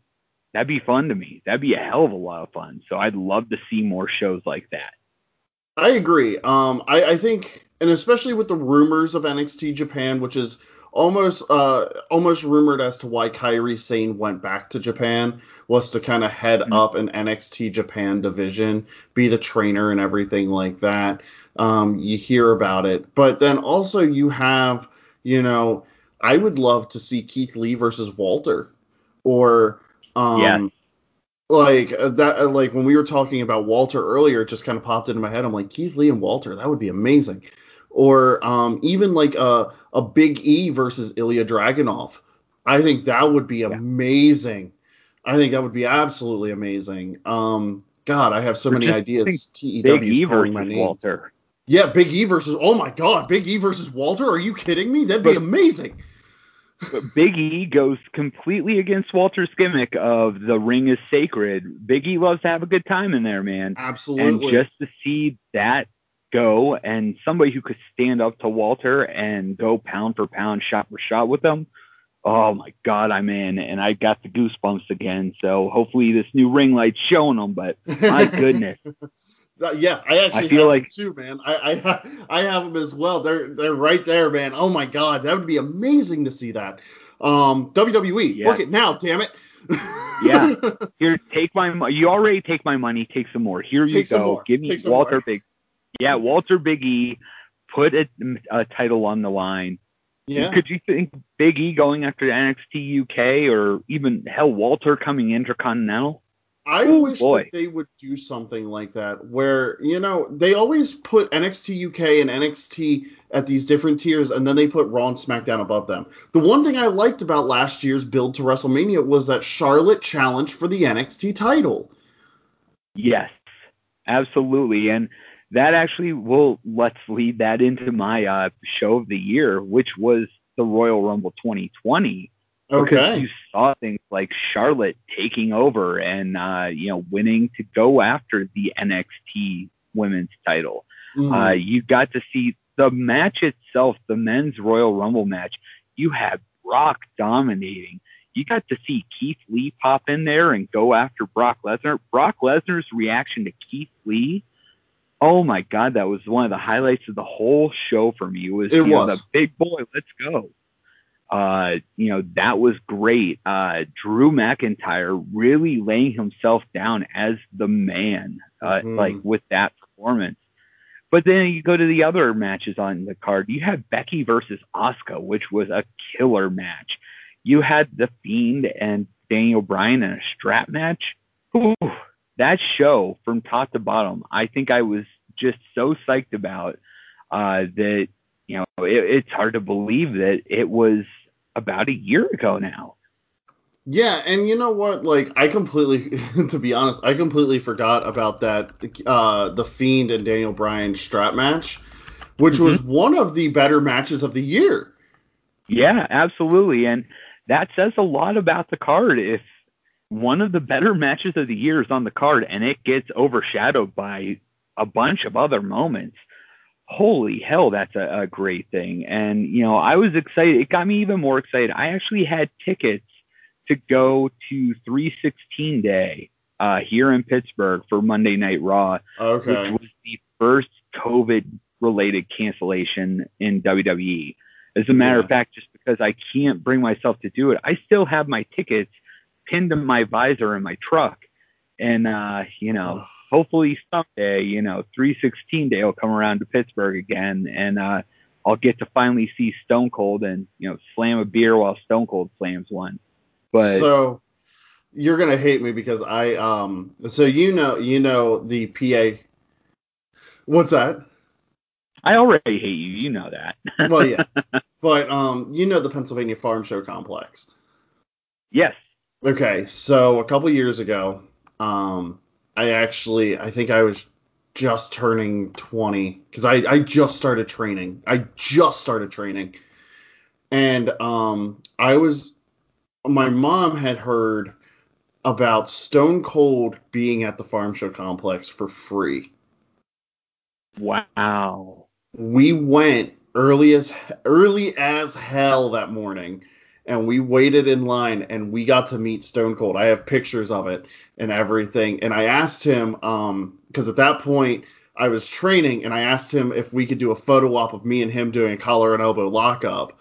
[SPEAKER 2] that'd be fun to me. That'd be a hell of a lot of fun. So I'd love to see more shows like that.
[SPEAKER 1] I agree. Um, I, I think, and especially with the rumors of NXT Japan, which is almost uh almost rumored as to why Kairi Sane went back to Japan was to kind of head mm-hmm. up an NXT Japan division, be the trainer and everything like that. Um, you hear about it, but then also you have, you know, I would love to see Keith Lee versus Walter, or um, yeah. like uh, that. Uh, like when we were talking about Walter earlier, it just kind of popped into my head. I'm like Keith Lee and Walter, that would be amazing or um, even like a, a Big E versus Ilya Dragunov. I think that would be amazing. Yeah. I think that would be absolutely amazing. Um, God, I have so many ideas.
[SPEAKER 2] TEW Big E versus my name. Walter.
[SPEAKER 1] Yeah, Big E versus. Oh my God, Big E versus Walter. Are you kidding me? That'd but, be amazing.
[SPEAKER 2] But Big E goes completely against Walter's gimmick of the ring is sacred. Big E loves to have a good time in there, man.
[SPEAKER 1] Absolutely.
[SPEAKER 2] And just to see that go and somebody who could stand up to Walter and go pound for pound, shot for shot with them. Oh my God, I'm in, and I got the goosebumps again. So hopefully this new ring light's showing them. But my [LAUGHS] goodness,
[SPEAKER 1] yeah, I actually I feel like too, man. I, I I have them as well. They're they're right there, man. Oh my God, that would be amazing to see that. Um, WWE, yeah. book it now, damn it.
[SPEAKER 2] yeah, [LAUGHS] here, take my. You already take my money. Take some more. Here take you go. Give me Walter Big. Yeah, Walter Big E put a, a title on the line.
[SPEAKER 1] Yeah.
[SPEAKER 2] Could you think Big E going after NXT UK or even hell Walter coming Intercontinental?
[SPEAKER 1] I wish boy. that they would do something like that where, you know, they always put NXT UK and NXT at these different tiers and then they put Raw and SmackDown above them. The one thing I liked about last year's build to WrestleMania was that Charlotte challenged for the NXT title.
[SPEAKER 2] Yes, absolutely. And that actually will let's lead that into my uh, show of the year, which was the Royal Rumble 2020.
[SPEAKER 1] Okay.
[SPEAKER 2] You saw things like Charlotte taking over and uh, you know winning to go after the NXT Women's Title. Mm. Uh, you got to see the match itself, the men's Royal Rumble match. You had Brock dominating. You got to see Keith Lee pop in there and go after Brock Lesnar. Brock Lesnar's reaction to Keith Lee oh my god, that was one of the highlights of the whole show for me. It was,
[SPEAKER 1] it
[SPEAKER 2] was.
[SPEAKER 1] Know,
[SPEAKER 2] the big boy, let's go. Uh, you know, that was great. Uh, Drew McIntyre really laying himself down as the man, uh, mm-hmm. like with that performance. But then you go to the other matches on the card. You had Becky versus Asuka, which was a killer match. You had The Fiend and Daniel Bryan in a strap match. Ooh, that show from top to bottom, I think I was just so psyched about uh, that you know it, it's hard to believe that it was about a year ago now.
[SPEAKER 1] Yeah, and you know what? Like, I completely, [LAUGHS] to be honest, I completely forgot about that. Uh, the Fiend and Daniel Bryan strap match, which mm-hmm. was one of the better matches of the year.
[SPEAKER 2] Yeah, absolutely, and that says a lot about the card. If one of the better matches of the year is on the card and it gets overshadowed by a bunch of other moments. Holy hell, that's a, a great thing. And, you know, I was excited. It got me even more excited. I actually had tickets to go to 316 day uh, here in Pittsburgh for Monday Night Raw,
[SPEAKER 1] okay.
[SPEAKER 2] which was the first COVID related cancellation in WWE. As a matter yeah. of fact, just because I can't bring myself to do it, I still have my tickets pinned to my visor in my truck. And, uh, you know, hopefully someday, you know, 316 Day will come around to Pittsburgh again and uh, I'll get to finally see Stone Cold and, you know, slam a beer while Stone Cold slams one. But
[SPEAKER 1] so you're gonna hate me because I um so you know you know the PA what's that?
[SPEAKER 2] I already hate you, you know that.
[SPEAKER 1] well yeah. [LAUGHS] But um you know the Pennsylvania Farm Show complex.
[SPEAKER 2] Yes.
[SPEAKER 1] Okay, so a couple years ago, um I actually I think I was just turning 20 because I, I just started training. I just started training. And um I was my mom had heard about Stone Cold being at the Farm Show complex for free.
[SPEAKER 2] Wow.
[SPEAKER 1] We went early as early as hell that morning and we waited in line and we got to meet Stone Cold. I have pictures of it and everything. And I asked him um because at that point I was training and I asked him if we could do a photo op of me and him doing a collar and elbow lockup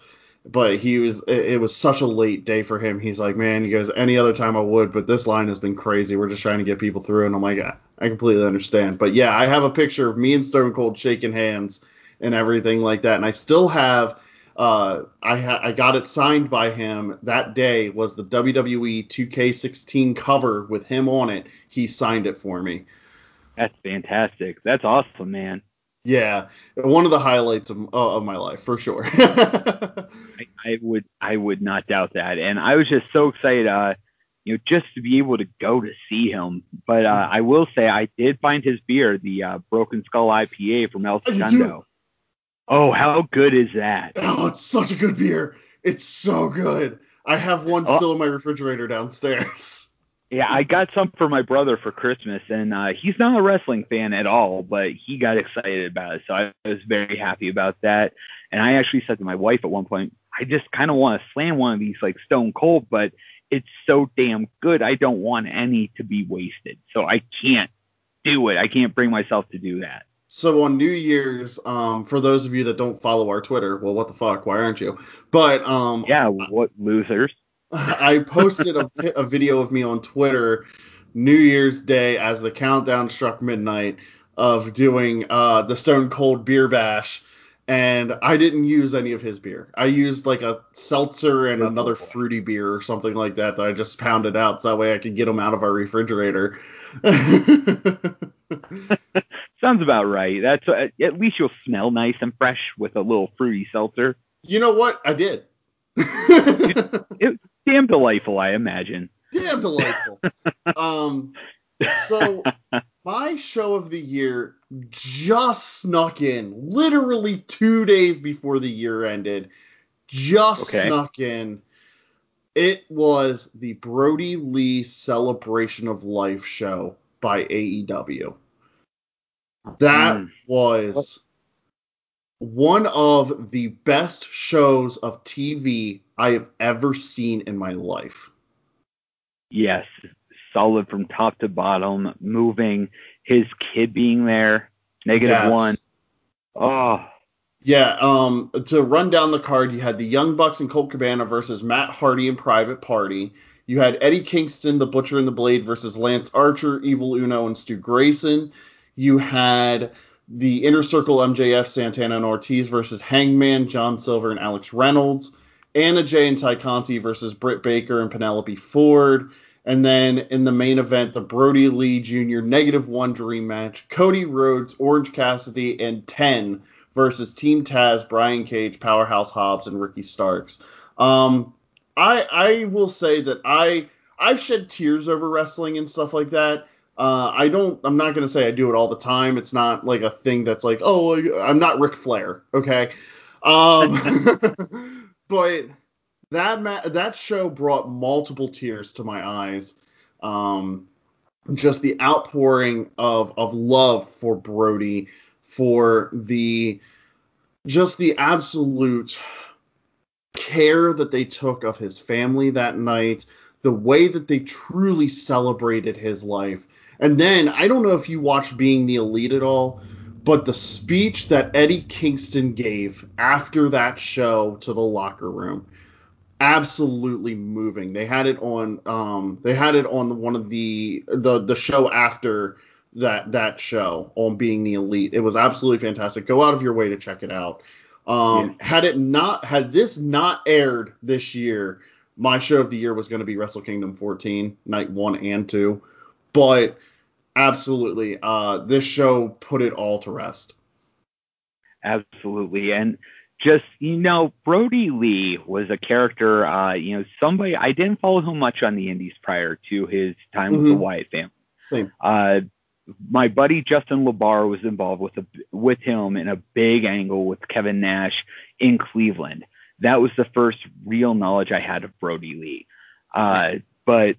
[SPEAKER 1] but he was it, it, was such a late day for him. He's like, man, he goes, any other time I would, but this line has been crazy. We're just trying to get people through, and I'm like, I, I completely understand. But yeah, I have a picture of me and Stone Cold shaking hands and everything like that, and I still have. Uh, I ha- I got it signed by him that day. Was the WWE 2K16 cover with him on it? He signed it for me.
[SPEAKER 2] That's fantastic. That's awesome, man.
[SPEAKER 1] Yeah, one of the highlights of, uh, of my life for sure. [LAUGHS]
[SPEAKER 2] I, I, would I would not doubt that, and I was just so excited, uh, you know, just to be able to go to see him. But uh, I will say I did find his beer, the uh, Broken Skull IPA from El Segundo. Oh, how good is that?
[SPEAKER 1] Oh, it's such a good beer. It's so good. I have one oh. still in my refrigerator downstairs. [LAUGHS]
[SPEAKER 2] Yeah, I got some for my brother for Christmas, and uh, he's not a wrestling fan at all, but he got excited about it, so I was very happy about that. And I actually said to my wife at one point, I just kind of want to slam one of these like Stone Cold, but it's so damn good, I don't want any to be wasted, so I can't do it. I can't bring myself to do that.
[SPEAKER 1] So on New Year's, um, for those of you that don't follow our Twitter, well, what the fuck? Why aren't you? But um,
[SPEAKER 2] yeah, what losers? [LAUGHS]
[SPEAKER 1] I posted a, a video of me on Twitter New Year's Day as the countdown struck midnight of doing uh, the Stone Cold Beer Bash, and I didn't use any of his beer. I used like a seltzer and another fruity beer or something like that that I just pounded out so that way I could get them out of our refrigerator. [LAUGHS] [LAUGHS]
[SPEAKER 2] Sounds about right. That's uh, at least you'll smell nice and fresh with a little fruity seltzer.
[SPEAKER 1] You know what? I did.
[SPEAKER 2] it, [LAUGHS] it, damn delightful, I imagine.
[SPEAKER 1] Damn delightful. [LAUGHS] um, so my show of the year just snuck in, literally two days before the year ended. Just okay. snuck in. It was the Brodie Lee Celebration of Life show by AEW. That mm. was one of the best shows of TV I have ever seen in my life.
[SPEAKER 2] Yes, solid from top to bottom, moving. His kid being there, negative yes. one. Oh.
[SPEAKER 1] Yeah, um, to run down the card, you had the Young Bucks and Colt Cabana versus Matt Hardy and Private Party. You had Eddie Kingston, the Butcher and the Blade versus Lance Archer, Evil Uno, and Stu Grayson. You had the Inner Circle MJF, Santana and Ortiz versus Hangman, John Silver, and Alex Reynolds. Anna Jay and Tay Conti versus Britt Baker and Penelope Ford. And then in the main event, the Brodie Lee Jr. negative one dream match, Cody Rhodes, Orange Cassidy, and 10 versus Team Taz, Brian Cage, Powerhouse Hobbs, and Ricky Starks. Um, I I will say that I I've shed tears over wrestling and stuff like that. Uh, I don't. I'm not gonna say I do it all the time. It's not like a thing that's like, oh, I'm not Ric Flair, okay. Um, [LAUGHS] but that ma- that show brought multiple tears to my eyes. Um, just the outpouring of of love for Brodie, for the just the absolute care that they took of his family that night, the way that they truly celebrated his life. And then I don't know if you watched Being the Elite at all, but the speech that Eddie Kingston gave after that show to the locker room absolutely moving. They had it on um they had it on one of the the the show after that that show on being the elite. It was absolutely fantastic. Go out of your way to check it out. Um yeah. had it not had this not aired this year, my show of the year was going to be Wrestle Kingdom 14, night 1 and 2. But absolutely uh this show put it all to rest.
[SPEAKER 2] Absolutely. And just you know Brodie Lee was a character uh you know somebody I didn't follow him much on the indies prior to his time mm-hmm. with the mm-hmm. Wyatt family.
[SPEAKER 1] Same.
[SPEAKER 2] Uh my buddy Justin LaBar was involved with a, with him in a big angle with Kevin Nash in Cleveland. That was the first real knowledge I had of Brodie Lee. Uh, but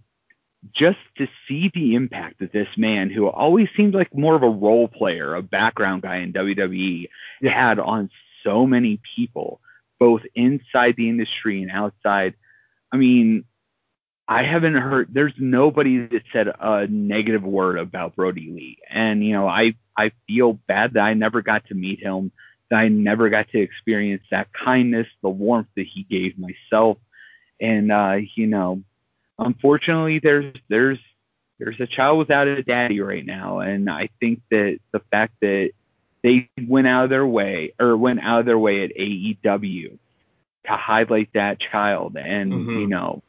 [SPEAKER 2] just to see the impact that this man, who always seemed like more of a role player, a background guy in WWE, yeah. had on so many people, both inside the industry and outside. I mean, I haven't heard. There's nobody that said a negative word about Brodie Lee, and you know, I I feel bad that I never got to meet him, that I never got to experience that kindness, the warmth that he gave myself, and uh, you know, unfortunately, there's there's there's a child without a daddy right now, and I think that the fact that they went out of their way or went out of their way at AEW to highlight that child and mm-hmm. you know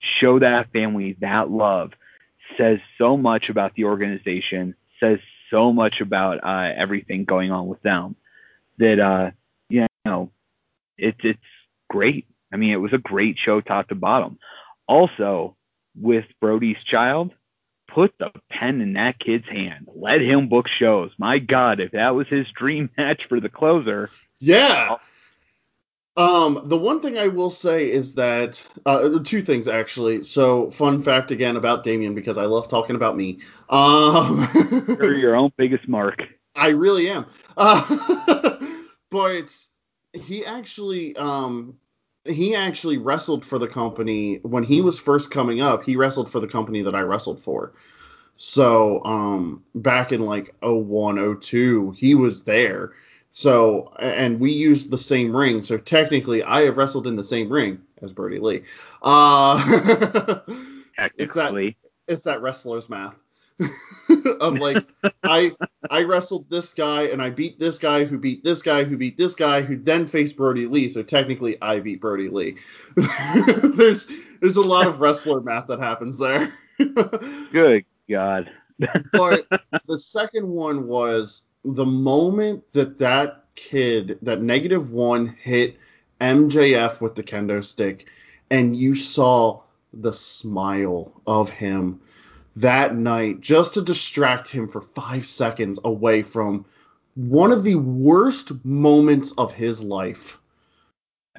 [SPEAKER 2] show that family that love says so much about the organization says so much about uh, everything going on with them that uh you know it's it's great i mean it was a great show top to bottom also with Brodie's child put the pen in that kid's hand. Let him book shows. My God, if that was his dream [LAUGHS] match for the closer.
[SPEAKER 1] Yeah. Um, the one thing I will say is that uh, two things actually. So, fun fact again about Damian because I love talking about me. Um, [LAUGHS]
[SPEAKER 2] You're your own biggest mark.
[SPEAKER 1] I really am. Uh, [LAUGHS] but he actually um, he actually wrestled for the company when he was first coming up. He wrestled for the company that I wrestled for. So um, back in like 01, 02, he was there. So and we used the same ring. So technically, I have wrestled in the same ring as Brodie Lee. Uh, [LAUGHS] it's that it's that wrestler's math. [LAUGHS] of like I I wrestled this guy and I beat this guy who beat this guy who beat this guy who then faced Brodie Lee. So technically I beat Brodie Lee. [LAUGHS] there's there's a lot of wrestler math that happens there. [LAUGHS]
[SPEAKER 2] Good God.
[SPEAKER 1] but the second one was the moment that that kid, that negative one, hit MJF with the kendo stick, and you saw the smile of him that night just to distract him for five seconds away from one of the worst moments of his life.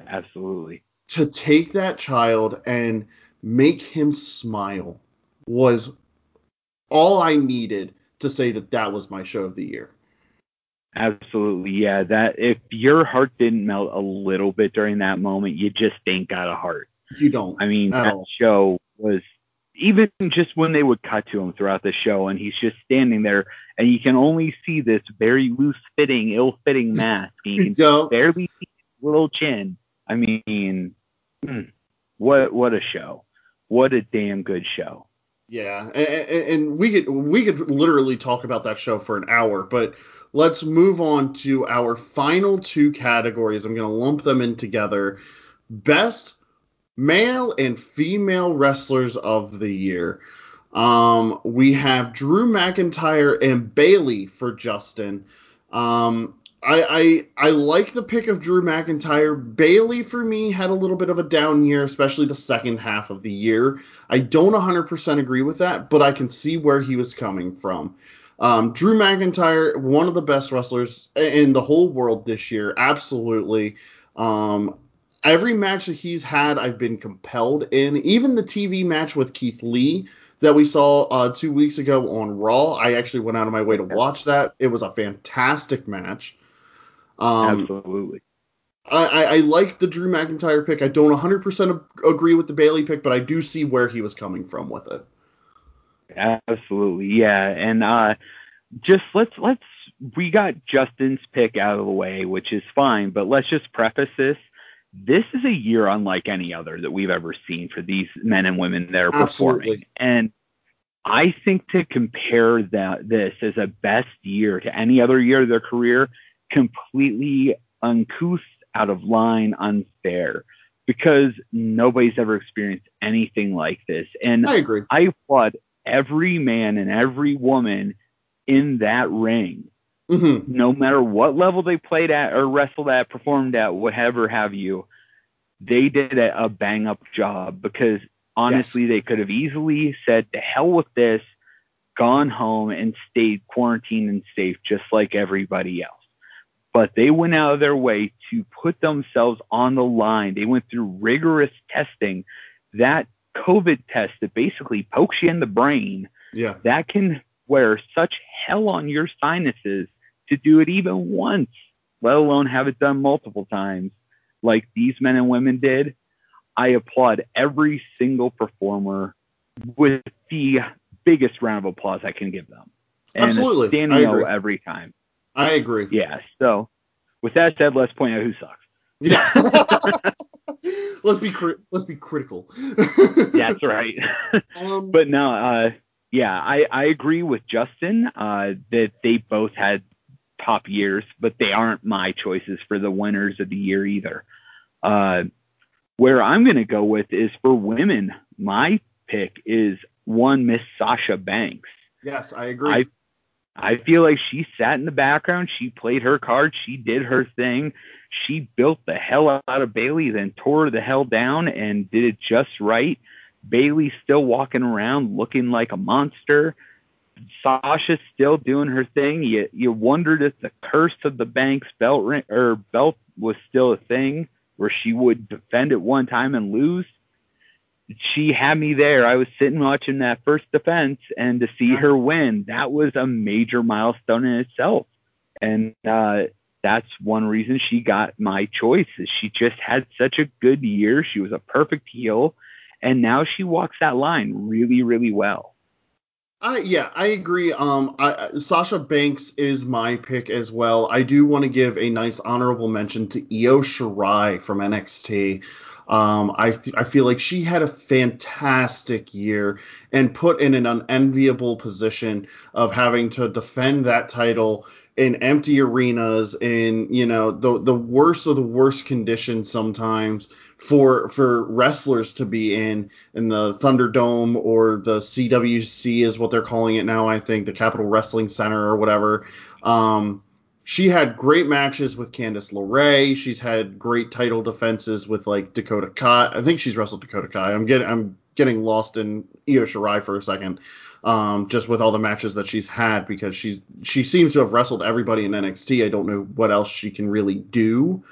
[SPEAKER 2] Absolutely.
[SPEAKER 1] To take that child and make him smile was all I needed to say that that was my show of the year.
[SPEAKER 2] Absolutely, yeah. That if your heart didn't melt a little bit during that moment, you just ain't got a heart.
[SPEAKER 1] You don't.
[SPEAKER 2] I mean, that all. show was even just when they would cut to him throughout the show and he's just standing there and you can only see this very loose fitting, ill fitting [LAUGHS] mask. You can barely see his little chin. I mean, hmm, what what a show. What a damn good show.
[SPEAKER 1] Yeah, and, and we could we could literally talk about that show for an hour, but let's move on to our final two categories. I'm going to lump them in together. Best male and female wrestlers of the year. Um, we have Drew McIntyre and Bayley for Justin. Um, I, I I like the pick of Drew McIntyre. Bayley for me had a little bit of a down year, especially the second half of the year. I don't 100% agree with that, but I can see where he was coming from. Um, Drew McIntyre, one of the best wrestlers in the whole world this year, absolutely. Um, every match that he's had, I've been compelled in. Even the TV match with Keith Lee that we saw uh, two weeks ago on Raw, I actually went out of my way to watch that. It was a fantastic match.
[SPEAKER 2] Um, Absolutely.
[SPEAKER 1] I, I, I like the Drew McIntyre pick. I don't 100% agree with the Bayley pick, but I do see where he was coming from with it.
[SPEAKER 2] Absolutely, yeah. And uh, just let's let's we got Justin's pick out of the way, which is fine, but let's just preface this. This is a year unlike any other that we've ever seen for these men and women that are Absolutely. performing. And I think to compare that this as a best year to any other year of their career, completely uncouth, out of line, unfair, because nobody's ever experienced anything like this. And
[SPEAKER 1] I agree.
[SPEAKER 2] I applaud every man and every woman in that ring,
[SPEAKER 1] mm-hmm.
[SPEAKER 2] no matter what level they played at or wrestled at, performed at, whatever have you. They did a, a bang up job because honestly, yes. they could have easily said, to hell with this, gone home and stayed quarantined and safe just like everybody else. But they went out of their way to put themselves on the line. They went through rigorous testing. That COVID test that basically pokes you in the brain,
[SPEAKER 1] yeah.
[SPEAKER 2] that can wear such hell on your sinuses to do it even once, let alone have it done multiple times, like these men and women did. I applaud every single performer with the biggest round of applause I can give them. And
[SPEAKER 1] Absolutely.
[SPEAKER 2] standing out every time.
[SPEAKER 1] I agree.
[SPEAKER 2] Yeah. So with that said, let's point out who sucks.
[SPEAKER 1] Yeah. [LAUGHS] let's be cri- let's be critical. [LAUGHS]
[SPEAKER 2] That's right. Um, [LAUGHS] but no, uh, yeah, I, I agree with Justin uh, that they both had top years, but they aren't my choices for the winners of the year either. Uh, where I'm going to go with is for women. My pick is one Miss Sasha Banks.
[SPEAKER 1] Yes, I agree. I,
[SPEAKER 2] I feel like she sat in the background. She played her card. She did her thing. She built the hell out of Bayley, then tore the hell down and did it just right. Bayley's still walking around looking like a monster. Sasha's still doing her thing. You you wondered if the curse of the Banks belt ring, or belt was still a thing, where she would defend it one time and lose. She had me there. I was sitting watching that first defense, and to see her win, that was a major milestone in itself. And uh, that's one reason she got my choice. Is she just had such a good year. She was a perfect heel, and now she walks that line really, really well.
[SPEAKER 1] Yeah, I agree. Um, I, Sasha Banks is my pick as well. I do want to give a nice honorable mention to Io Shirai from NXT. Um, I th- I feel like she had a fantastic year and put in an unenviable position of having to defend that title in empty arenas in you know the the worst of the worst conditions sometimes for for wrestlers to be in in the Thunderdome or the CWC is what they're calling it now I think the Capitol Wrestling Center or whatever. Um, she had great matches with Candice LeRae. She's had great title defenses with like Dakota Kai. I think she's wrestled Dakota Kai. I'm getting I'm getting lost in Io Shirai for a second um, just with all the matches that she's had because she's she seems to have wrestled everybody in NXT. I don't know what else she can really do,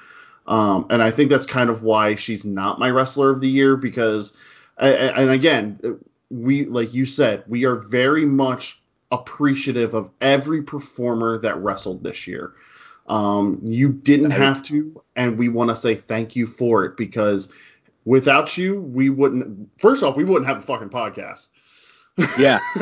[SPEAKER 1] um, and I think that's kind of why she's not my wrestler of the year because, and again, we like you said, we are very much appreciative of every performer that wrestled this year. Um, you didn't have to, and we want to say thank you for it because without you, we wouldn't. First off, we wouldn't have a fucking podcast.
[SPEAKER 2] Yeah. [LAUGHS]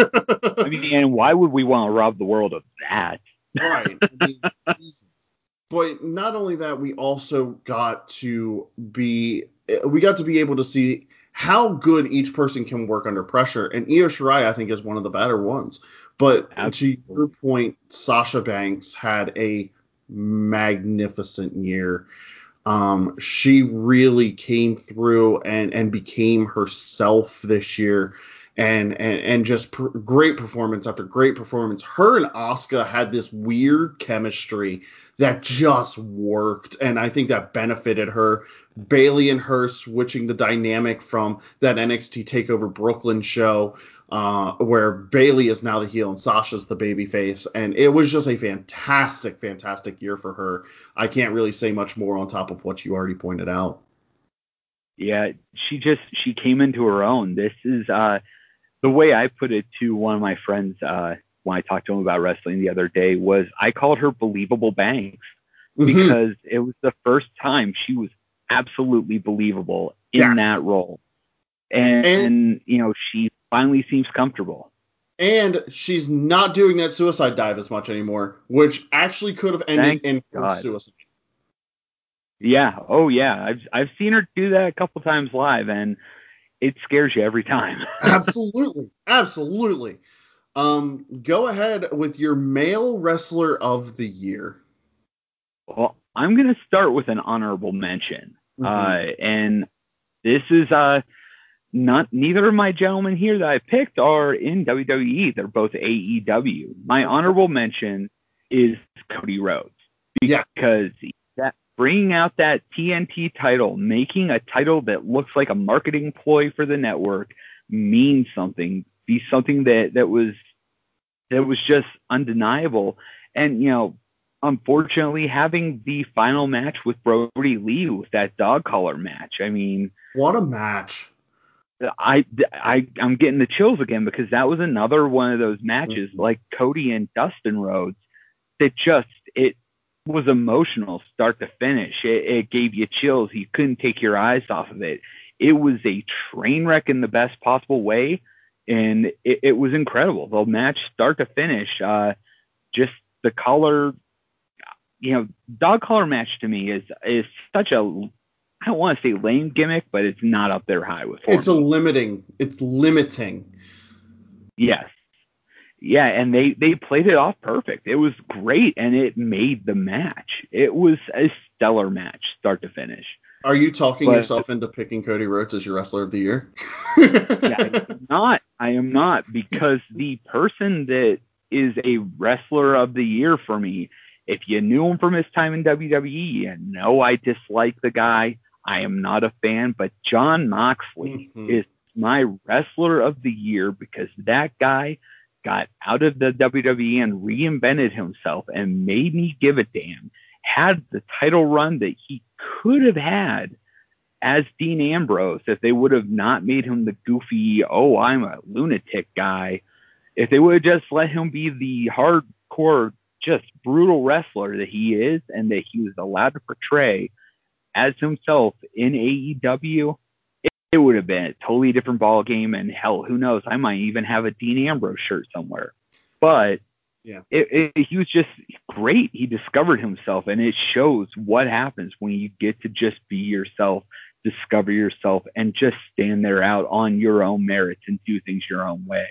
[SPEAKER 2] I mean, and why would we want to rob the world of that?
[SPEAKER 1] right. I mean, [LAUGHS] but not only that, we also got to be we got to be able to see how good each person can work under pressure. And Io Shirai, I think, is one of the better ones. But Absolutely. to your point, Sasha Banks had a magnificent year. Um, she really came through and and became herself this year and and and just pr- great performance after great performance. Her and Oscar had this weird chemistry that just worked, and I think that benefited her. Bayley and her switching the dynamic from that NXT Takeover Brooklyn show, uh, where Bayley is now the heel and Sasha's the babyface, and it was just a fantastic, fantastic year for her. I can't really say much more on top of what you already pointed out.
[SPEAKER 2] Yeah, she just she came into her own. This is uh the way I put it to one of my friends uh, when I talked to him about wrestling the other day was I called her believable Banks mm-hmm. because it was the first time she was absolutely believable in yes. that role. And, and, you know, she finally seems comfortable.
[SPEAKER 1] And she's not doing that suicide dive as much anymore, which actually could have ended Thank in God. suicide.
[SPEAKER 2] Yeah. Oh, yeah. I've I've seen her do that a couple times live, and it scares you every time. [LAUGHS]
[SPEAKER 1] absolutely, absolutely. Um, go ahead with your male wrestler of the year.
[SPEAKER 2] Well, I'm gonna start with an honorable mention, mm-hmm. uh, and this is uh not neither of my gentlemen here that I picked are in WWE. They're both AEW. My honorable mention is Cody Rhodes because yeah. Bringing out that TNT title, making a title that looks like a marketing ploy for the network means something. Be something that that was that was just undeniable. And you know, unfortunately, having the final match with Brodie Lee with that dog collar match. I mean,
[SPEAKER 1] what a match!
[SPEAKER 2] I, I I'm getting the chills again because that was another one of those matches mm-hmm. like Cody and Dustin Rhodes that just it was emotional start to finish. It, it gave you chills. You couldn't take your eyes off of it. It was a train wreck in the best possible way, and it, it was incredible. The match start to finish, uh, just the color, you know, dog collar match to me is is such a I don't want to say lame gimmick, but it's not up there high with.
[SPEAKER 1] It's a limiting. It's limiting.
[SPEAKER 2] Yes. Yeah, and they they played it off perfect. It was great, and it made the match. It was a stellar match, start to finish.
[SPEAKER 1] Are you talking but, yourself into picking Cody Rhodes as your wrestler of the year?
[SPEAKER 2] yeah, I am not. I am not because the person that is a wrestler of the year for me, if you knew him from his time in WWE, you know I dislike the guy. I am not a fan, but Jon Moxley mm-hmm. is my wrestler of the year because that guy got out of the WWE and reinvented himself and made me give a damn. Had the title run that he could have had as Dean Ambrose if they would have not made him the goofy, oh, I'm a lunatic guy. If they would have just let him be the hardcore, just brutal wrestler that he is and that he was allowed to portray, as himself in AEW, it, would have been a totally different ball game. And hell, who knows? I might even have a Dean Ambrose shirt somewhere. But yeah, it, it, he was just great. He discovered himself, and it shows what happens when you get to just be yourself, discover yourself, and just stand there out on your own merits and do things your own way.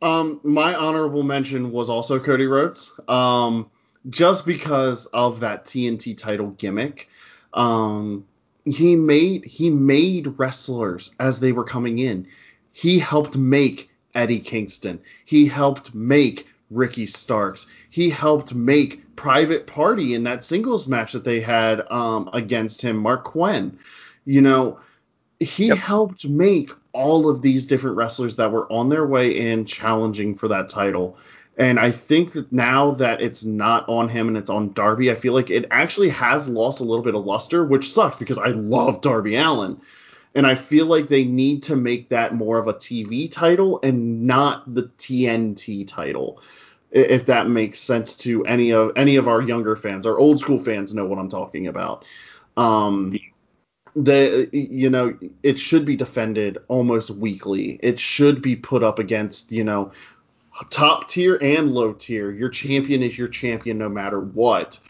[SPEAKER 1] Um, my honorable mention was also Cody Rhodes. Um, just because of that TNT title gimmick. Um, he made he made wrestlers as they were coming in. He helped make Eddie Kingston. He helped make Ricky Starks. He helped make Private Party in that singles match that they had um, against him, Marq Quen. You know, he yep. helped make all of these different wrestlers that were on their way in challenging for that title. And I think that now that it's not on him and it's on Darby, I feel like it actually has lost a little bit of luster, which sucks because I love Darby Allin. And I feel like they need to make that more of a TV title and not the TNT title. If that makes sense to any of any of our younger fans, our old school fans know what I'm talking about. Um, the you know it should be defended almost weekly. It should be put up against you know top tier and low tier. Your champion is your champion no matter what.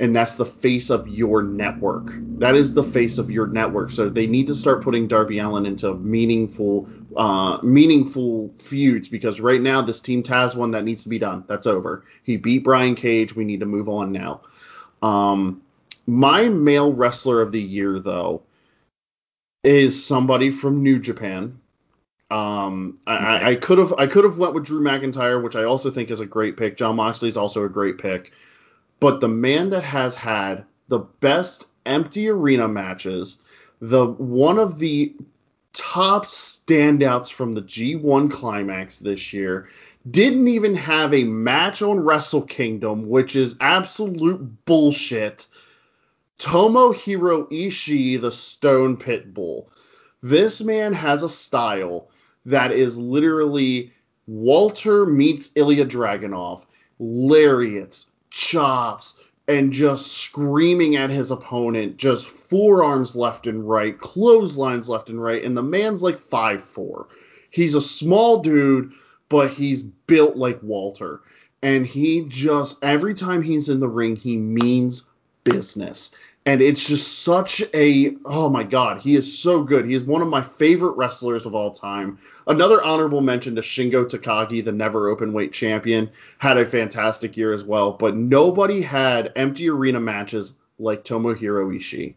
[SPEAKER 1] And that's the face of your network. That is the face of your network. So they need to start putting Darby Allin into meaningful, uh, meaningful feuds because right now this team has one that needs to be done. That's over. He beat Brian Cage. We need to move on now. Um, my male wrestler of the year though is somebody from New Japan. Um, I, I could have I could have went with Drew McIntyre, which I also think is a great pick. Jon Moxley is also a great pick, but the man that has had the best empty arena matches, the one of the top standouts from the G1 climax this year, didn't even have a match on Wrestle Kingdom, which is absolute bullshit. Tomohiro Ishii, the Stone Pitbull. This man has a style that is literally Walter meets Ilya Dragunov, lariats, chops, and just screaming at his opponent, just forearms left and right, clotheslines left and right, and the man's like five four. He's a small dude, but he's built like Walter. And he just every time he's in the ring, he means business and it's just such a oh my god he is so good. He is one of my favorite wrestlers of all time. Another honorable mention to shingo takagi the never open weight champion had a fantastic year as well but nobody had empty arena matches like tomohiro ishii.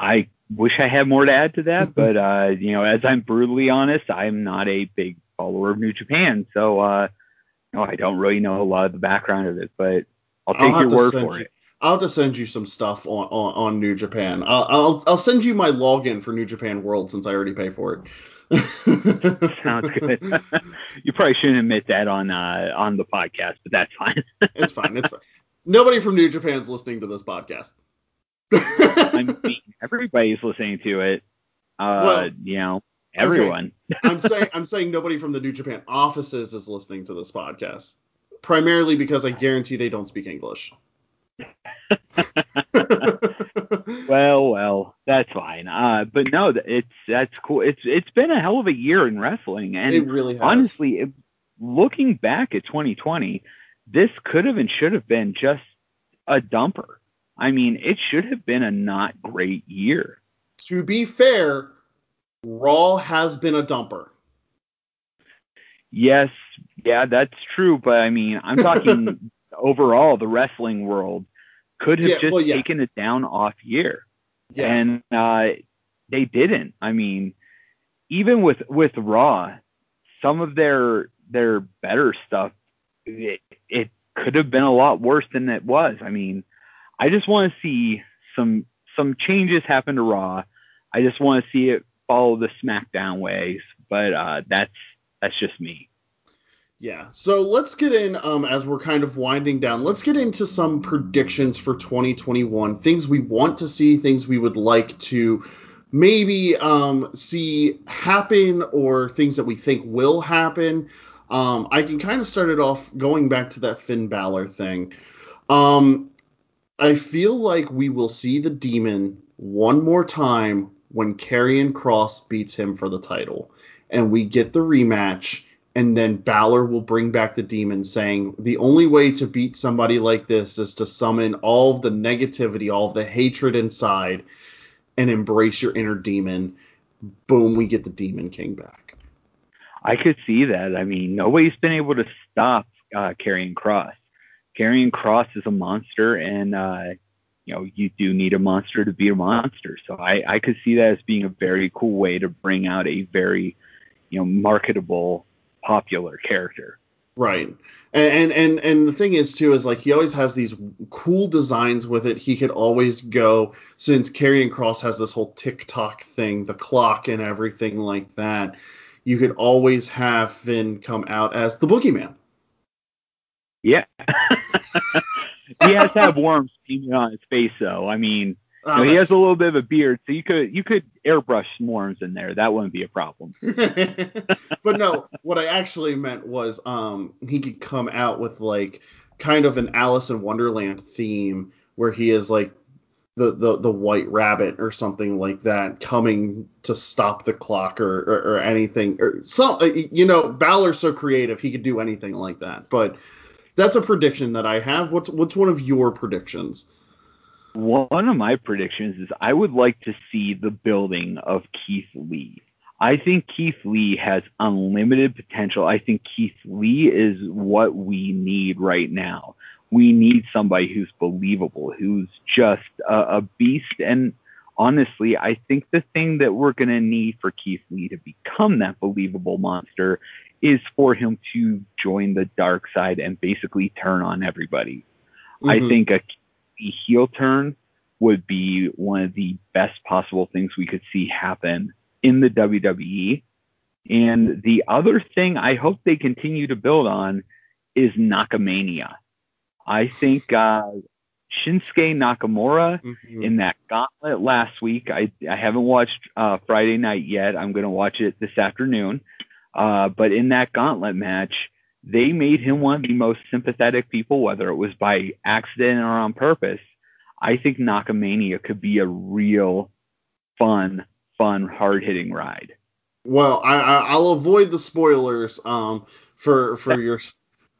[SPEAKER 2] I wish i had more to add to that [LAUGHS] but uh you know as i'm brutally honest i'm not a big follower of new japan so uh you know, i don't really know a lot of the background of it but I'll take I'll your word for
[SPEAKER 1] you,
[SPEAKER 2] it.
[SPEAKER 1] I'll just send you some stuff on, on, on New Japan. I'll, I'll, I'll send you my login for New Japan World since I already pay for
[SPEAKER 2] it. [LAUGHS] Sounds good. [LAUGHS] you probably shouldn't admit that on uh, on the podcast, but that's fine. [LAUGHS]
[SPEAKER 1] it's fine. It's fine. Nobody from New Japan's listening to this podcast.
[SPEAKER 2] I mean, everybody's listening to it. Uh, well, you know, everyone.
[SPEAKER 1] Okay. I'm saying I'm saying nobody from the New Japan offices is listening to this podcast. Primarily because I guarantee they don't speak English. [LAUGHS]
[SPEAKER 2] well, well, that's fine. Uh, but no, it's that's cool. It's it's been a hell of a year in wrestling, and
[SPEAKER 1] it really has.
[SPEAKER 2] honestly, it, looking back at 2020, this could have and should have been just a dumper. I mean, it should have been a not great year.
[SPEAKER 1] To be fair, Raw has been a dumper.
[SPEAKER 2] Yes, yeah, that's true. But I mean, I'm talking [LAUGHS] overall, the wrestling world could have yeah, just well, yes. taken a down off year. Yeah. And uh, they didn't. I mean, even with with Raw, some of their their better stuff, it, it could have been a lot worse than it was. I mean, I just want to see some some changes happen to Raw. I just want to see it follow the SmackDown ways, but uh, that's that's just me.
[SPEAKER 1] Yeah. So let's get in um, as we're kind of winding down. Let's get into some predictions for 2021. Things we want to see, things we would like to maybe um, see happen, or things that we think will happen. Um, I can kind of start it off going back to that Finn Balor thing. Um, I feel like we will see the Demon one more time when Karrion Kross beats him for the title, and we get the rematch and then Balor will bring back the demon, saying the only way to beat somebody like this is to summon all of the negativity, all of the hatred inside, and embrace your inner demon. Boom, we get the Demon King back.
[SPEAKER 2] I could see that. I mean, nobody's been able to stop uh, Karrion Kross. Karrion Kross is a monster, and uh, you know you do need a monster to be a monster. So I, I could see that as being a very cool way to bring out a very you know marketable popular character.
[SPEAKER 1] Right. And and and the thing is too is like he always has these cool designs with it. He could always go since Karrion Kross has this whole TikTok thing, the clock and everything like that. You could always have Finn come out as the boogeyman.
[SPEAKER 2] Yeah. [LAUGHS] he has to have worms on his face though. I mean, Oh, you know, he has a little bit of a beard, so you could you could airbrush swarms in there. That wouldn't be a problem. [LAUGHS]
[SPEAKER 1] but no, what I actually meant was um he could come out with like kind of an Alice in Wonderland theme where he is like the, the, the white rabbit or something like that coming to stop the clock or, or, or anything or some you know Balor's so creative he could do anything like that but that's a prediction that I have what's what's one of your predictions
[SPEAKER 2] one of my predictions is I would like to see the building of Keith Lee. I think Keith Lee has unlimited potential. I think Keith Lee is what we need right now. We need somebody who's believable, who's just a, a beast. And honestly, I think the thing that we're going to need for Keith Lee to become that believable monster is for him to join the dark side and basically turn on everybody. Mm-hmm. I think a heel turn would be one of the best possible things we could see happen in the WWE. And the other thing I hope they continue to build on is Nakamania. I think uh, Shinsuke Nakamura mm-hmm. in that gauntlet last week. I, I haven't watched uh, Friday night yet. I'm going to watch it this afternoon. Uh, but in that gauntlet match, they made him one of the most sympathetic people, whether it was by accident or on purpose. I think Nakamania could be a real fun, fun, hard hitting ride.
[SPEAKER 1] Well, I will avoid the spoilers um for for your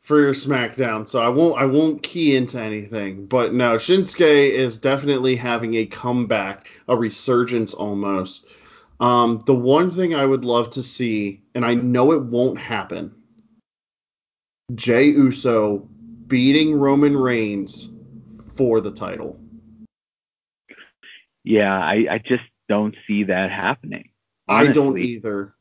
[SPEAKER 1] for your SmackDown, so I won't I won't key into anything. But no, Shinsuke is definitely having a comeback, a resurgence almost. Um, the one thing I would love to see, and I know it won't happen, Jey Uso beating Roman Reigns for the title.
[SPEAKER 2] Yeah, I, I just don't see that happening.
[SPEAKER 1] Honestly. I don't either.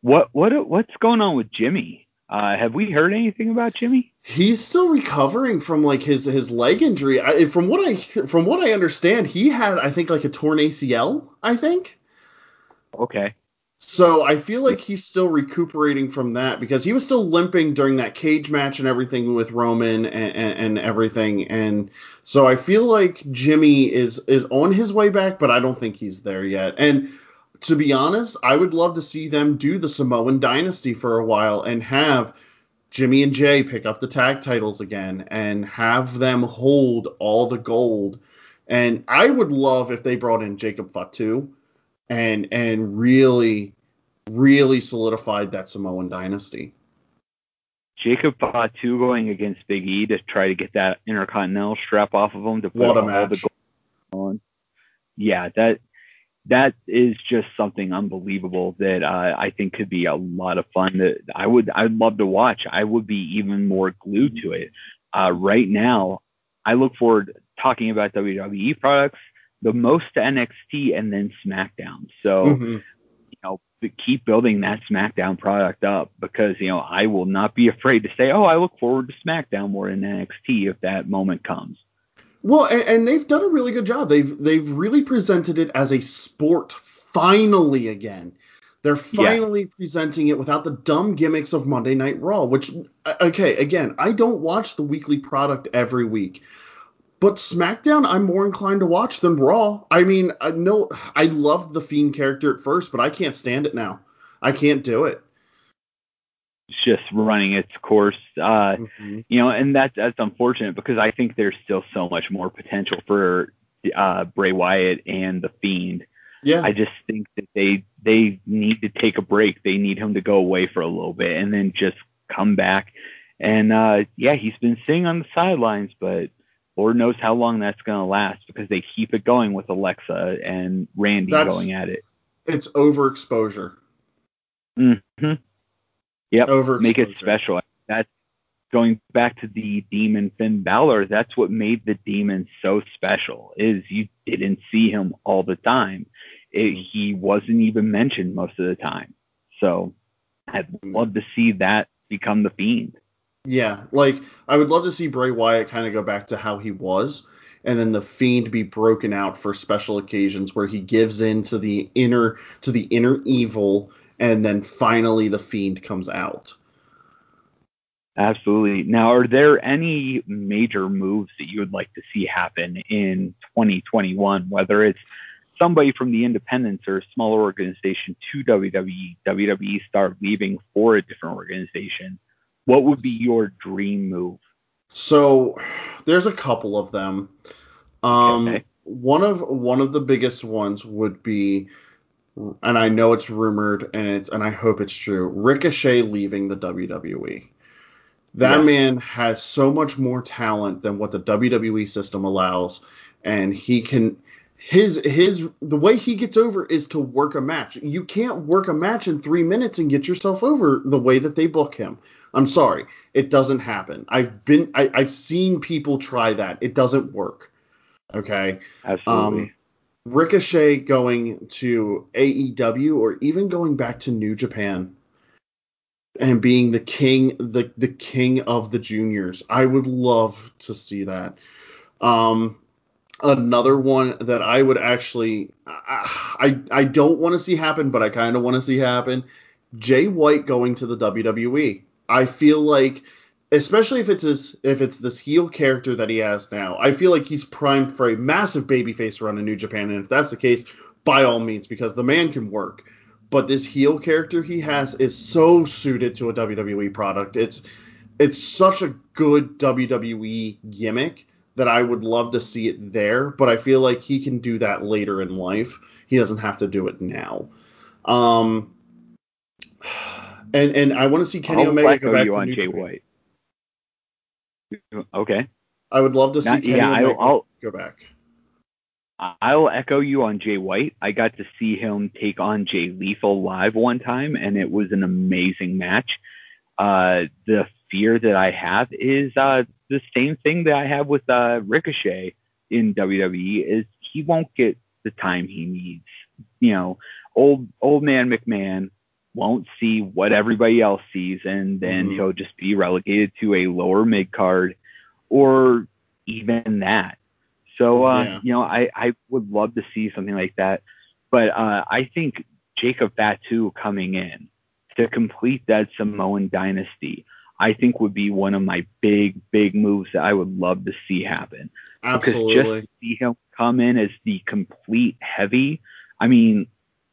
[SPEAKER 2] What what what's going on with Jimmy? Uh, have we heard anything about Jimmy?
[SPEAKER 1] He's still recovering from like his his leg injury. I, from what I from what I understand, he had I think like a torn ACL. I think.
[SPEAKER 2] Okay.
[SPEAKER 1] So I feel like he's still recuperating from that because he was still limping during that cage match and everything with Roman and, and, and, everything. And so I feel like Jimmy is is on his way back, but I don't think he's there yet. And to be honest, I would love to see them do the Samoan Dynasty for a while and have Jimmy and Jey pick up the tag titles again and have them hold all the gold. And I would love if they brought in Jacob Fatu and and really really solidified that Samoan dynasty.
[SPEAKER 2] Jacob Fatu going against Big E to try to get that Intercontinental strap off of him to put
[SPEAKER 1] what a
[SPEAKER 2] all
[SPEAKER 1] match.
[SPEAKER 2] the gold on. Yeah, that that is just something unbelievable that uh, I think could be a lot of fun. That I would I'd love to watch. I would be even more glued to it. Uh, right now, I look forward talking about WWE products the most to NXT and then SmackDown. So mm-hmm keep building that SmackDown product up because, you know, I will not be [LAUGHS] afraid to say, oh, I look forward to SmackDown more than NXT if that moment comes.
[SPEAKER 1] Well, and, and they've done a really good job. They've they've really presented it as a sport finally again. They're finally yeah. presenting it without the dumb gimmicks of Monday Night Raw, which uh, okay, again, I don't watch the weekly product every week. But SmackDown, I'm more inclined to watch than Raw. I mean, I know I loved the Fiend character at first, but I can't stand it now. I can't do it.
[SPEAKER 2] It's just running its course, uh, mm-hmm. you know, and that's that's unfortunate because I think there's still so much more potential for uh, Bray Wyatt and the Fiend.
[SPEAKER 1] Yeah.
[SPEAKER 2] I just think that they they need to take a break. They need him to go away for a little bit and then just come back. And uh, yeah, he's been sitting on the sidelines, but Lord knows how long that's going to last because they keep it going with Alexa and Randy that's, going at it.
[SPEAKER 1] It's overexposure.
[SPEAKER 2] Mm-hmm. Yep. Overexposure. Make it special. That's going back to the demon Finn Balor. That's what made the demon so special. Is you didn't see him all the time. It, he wasn't even mentioned most of the time. So I'd love to see that become the fiend.
[SPEAKER 1] Yeah, like I would love to see Bray Wyatt kind of go back to how he was, and then the Fiend be broken out for special occasions where he gives in to the inner to the inner evil, and then finally the Fiend comes out.
[SPEAKER 2] Absolutely. Now, are there any major moves that you would like to see happen in 2021, whether it's somebody from the independents or a smaller organization to WWE, WWE start leaving for a different organization? What would be your dream move?
[SPEAKER 1] So there's a couple of them. Um, okay. One of one of the biggest ones would be, and I know it's rumored, and it's and I hope it's true. Ricochet leaving the WWE. That yeah. man has so much more talent than what the WWE system allows, and he can his his the way he gets over is to work a match. You can't work a match in three minutes and get yourself over the way that they book him. I'm sorry, it doesn't happen. I've been I, have seen people try that. It doesn't work. Okay.
[SPEAKER 2] Absolutely. Um,
[SPEAKER 1] Ricochet going to AEW or even going back to New Japan and being the king the the king of the juniors. I would love to see that. Um another one that I would actually I I, don't want to see happen, but I kind of want to see happen. Jay White going to the WWE. I feel like especially if it's his if it's this heel character that he has now, I feel like he's primed for a massive babyface run in New Japan, and if that's the case, by all means, because the man can work. but this heel character he has is so suited to a WWE product. It's it's such a good WWE gimmick that I would love to see it there, but I feel like he can do that later in life. He doesn't have to do it now. Um, and and I want to see Kenny
[SPEAKER 2] I'll
[SPEAKER 1] Omega go back
[SPEAKER 2] you
[SPEAKER 1] to
[SPEAKER 2] on
[SPEAKER 1] New
[SPEAKER 2] Jay
[SPEAKER 1] Japan.
[SPEAKER 2] White. Okay.
[SPEAKER 1] I would love to see
[SPEAKER 2] Not-
[SPEAKER 1] Kenny
[SPEAKER 2] yeah,
[SPEAKER 1] Omega
[SPEAKER 2] I'll, I'll
[SPEAKER 1] go back.
[SPEAKER 2] I'll echo you on Jay White. I got to see him take on Jay Lethal live one time, and it was an amazing match. Uh, the fear that I have is uh, the same thing that I have with uh, Ricochet in WWE is he won't get the time he needs. You know, old old man McMahon won't see what everybody else sees, and then
[SPEAKER 1] Mhm.
[SPEAKER 2] he'll just be relegated to a lower mid card, or even that. So uh,
[SPEAKER 1] Yeah.
[SPEAKER 2] you know, I, I would love to see something like that. But uh, I think Jacob Fatu coming in to complete that Samoan dynasty, I think would be one of my big, big moves that I would love to see happen.
[SPEAKER 1] Absolutely.
[SPEAKER 2] Because just to see him come in as the complete heavy, I mean,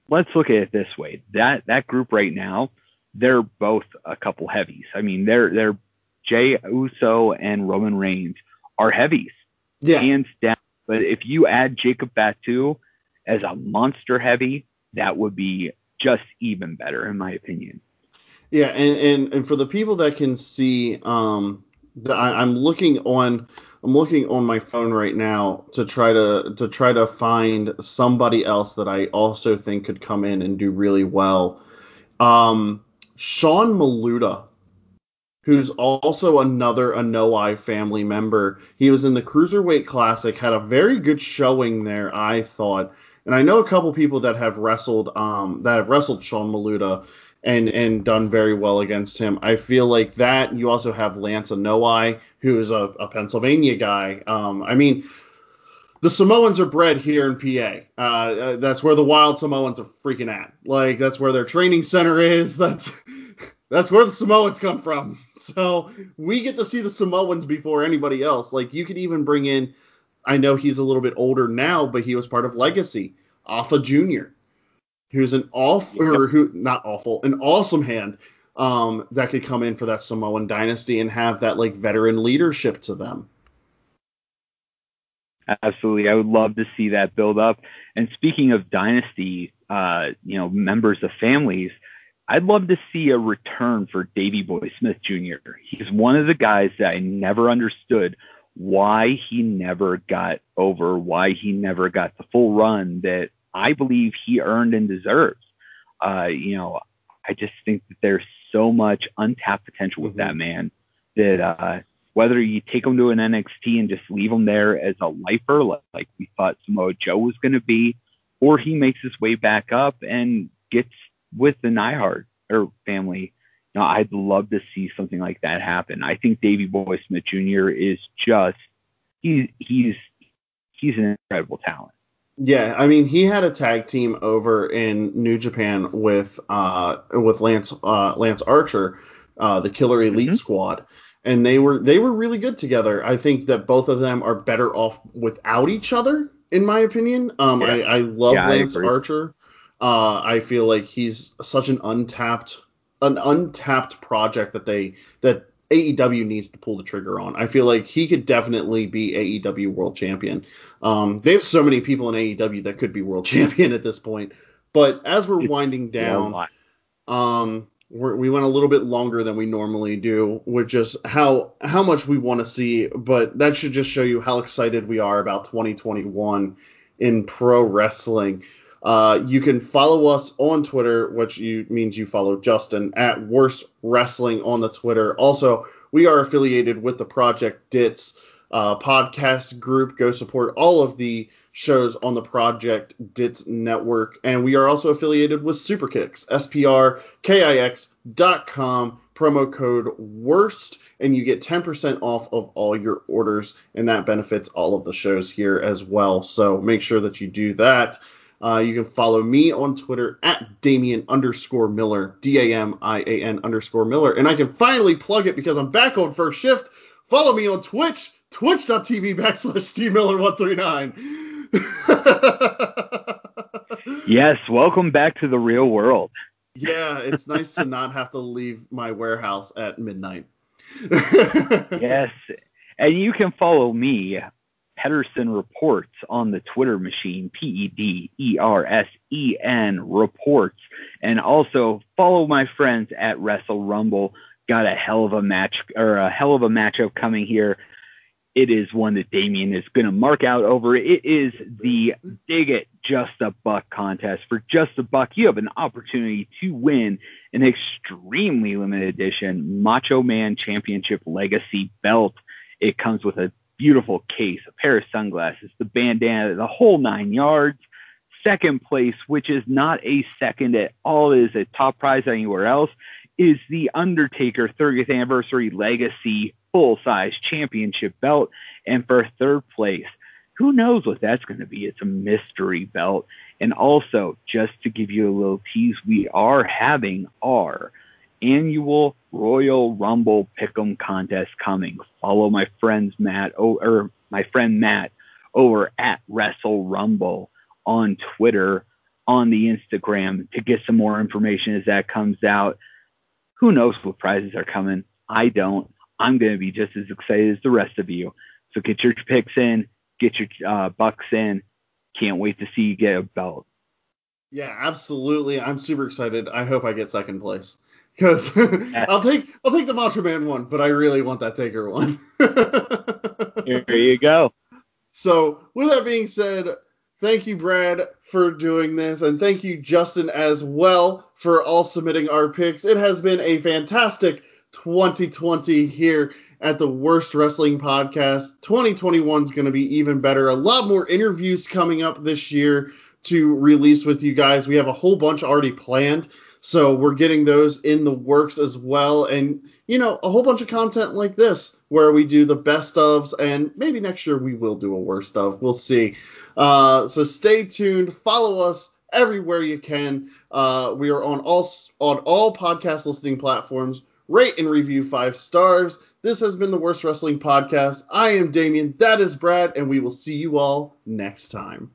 [SPEAKER 2] let's look at it this way. That that group right now, they're both a couple heavies. I mean, they're they're Jey Uso and Roman Reigns are heavies
[SPEAKER 1] yeah.
[SPEAKER 2] hands down. But if you add Jacob Fatu as a monster heavy, that would be just even better, in my opinion.
[SPEAKER 1] Yeah, and, and, and for the people that can see, um, the, I, I'm looking on I'm looking on my phone right now to try to to try to find somebody else that I also think could come in and do really well. Um, Sean Maluta, who's also another Anoa'i family member. He was in the Cruiserweight Classic, had a very good showing there, I thought. And I know a couple people that have wrestled um, that have wrestled Sean Maluta and and done very well against him. I feel like that. You also have Lance Anoa'i, who is a, a Pennsylvania guy. Um, I mean, the Samoans are bred here in PA. Uh, uh, that's where the Wild Samoans are freaking at. Like that's where their training center is. [LAUGHS] That's that's where the Samoans come from. [LAUGHS] So we get to see the Samoans before anybody else. Like you could even bring in. I know he's a little bit older now, but he was part of Legacy. Afa Junior, who's an awful or who not awful, an awesome hand um, that could come in for that Samoan dynasty and have that like veteran leadership to them.
[SPEAKER 2] Absolutely, I would love to see that build up. And speaking of dynasty, uh, you know, members of families, I'd love to see a return for Davey Boy Smith Jr. He's one of the guys that I never understood why he never got over, why he never got the full run that I believe he earned and deserves. Uh, you know, I just think that there's so much untapped potential with that man that uh, whether you take him to an NXT and just leave him there as a lifer, like, like we thought Samoa Joe was going to be, or he makes his way back up and gets with the Nyhard or family. You know, I'd love to see something like that happen. I think Davey Boy Smith Jr. is just he's he's he's an incredible talent.
[SPEAKER 1] Yeah, I mean, he had a tag team over in New Japan with uh with Lance uh Lance Archer, uh the Killer Elite
[SPEAKER 2] Mhm.
[SPEAKER 1] Squad, and they were they were really good together. I think that both of them are better off without each other, in my opinion. Um,
[SPEAKER 2] Yeah.
[SPEAKER 1] I I love
[SPEAKER 2] Yeah,
[SPEAKER 1] Lance
[SPEAKER 2] agree.
[SPEAKER 1] Archer. Uh, I feel like he's such an untapped an untapped project that they that AEW needs to pull the trigger on. I feel like he could definitely be AEW world champion. Um, they have so many people in AEW that could be world [LAUGHS] champion at this point. But as we're winding down, um, we're, we went a little bit longer than we normally do, with just how how much we want to see. But that should just show you how excited we are about 2021 in pro wrestling. Uh, you can follow us on Twitter, which you, means you follow Justin at Worst Wrestling on the Twitter. Also, we are affiliated with the Project Dits uh, podcast group. Go support all of the shows on the Project Dits network, and we are also affiliated with Superkicks, S-P-R-K-I-X dot com. Promo code Worst, and you get 10% off of all your orders, and that benefits all of the shows here as well. So make sure that you do that. Uh, you can follow me on Twitter at Damian underscore Miller, D A M I A N underscore Miller. And I can finally plug it because I'm back on first shift. Follow me on Twitch, twitch.tv backslash D Miller139. [LAUGHS]
[SPEAKER 2] yes, welcome back to the real world.
[SPEAKER 1] Yeah, it's nice to not have to leave my warehouse at midnight. [LAUGHS]
[SPEAKER 2] yes, and you can follow me, Pedersen Reports, on the Twitter machine, P E D E R S E N Reports, and also follow my friends at Wrestle Rumble. Got a hell of a match or a hell of a matchup coming here it is one that Damian is going to mark out over. It is the Dig It Just a Buck contest. For just a buck, you have an opportunity to win an extremely limited edition Macho Man Championship Legacy belt. It comes with a beautiful case, a pair of sunglasses, the bandana, the whole nine yards. Second place, which is not a second at all, is a top prize anywhere else, is the Undertaker 30th Anniversary Legacy full size championship belt. And for third place, who knows what that's going to be? It's a mystery belt. And also, just to give you a little tease, we are having our annual Royal Rumble Pick'em contest coming. Follow my friends Matt or my friend Matt over at Wrestle Rumble on Twitter, on the Instagram to get some more information as that comes out. Who knows what prizes are coming? I don't. I'm going to be just as excited as the rest of you. So get your picks in, get your uh, bucks in. Can't wait to see you get a belt.
[SPEAKER 1] Yeah, absolutely. I'm super excited. I hope I get second place because [LAUGHS] I'll take I'll take the Macho Man one, but I really want that Taker one. [LAUGHS]
[SPEAKER 2] Here you go.
[SPEAKER 1] So with that being said, thank you Brad for doing this, and thank you Justin as well for all submitting our picks. It has been a fantastic 2020 here at the Worst Wrestling Podcast. 2021 is going to be even better. A lot more interviews coming up this year to release with you guys. We have a whole bunch already planned. So we're getting those in the works as well. And, you know, a whole bunch of content like this where we do the best ofs and maybe next year we will do a worst of. We'll see. Uh, so stay tuned. Follow us everywhere you can. Uh, we are on all on all podcast listening platforms rate and review five stars. This has been the Worst Wrestling Podcast. I am Damian, that is Brad, and we will see you all next time.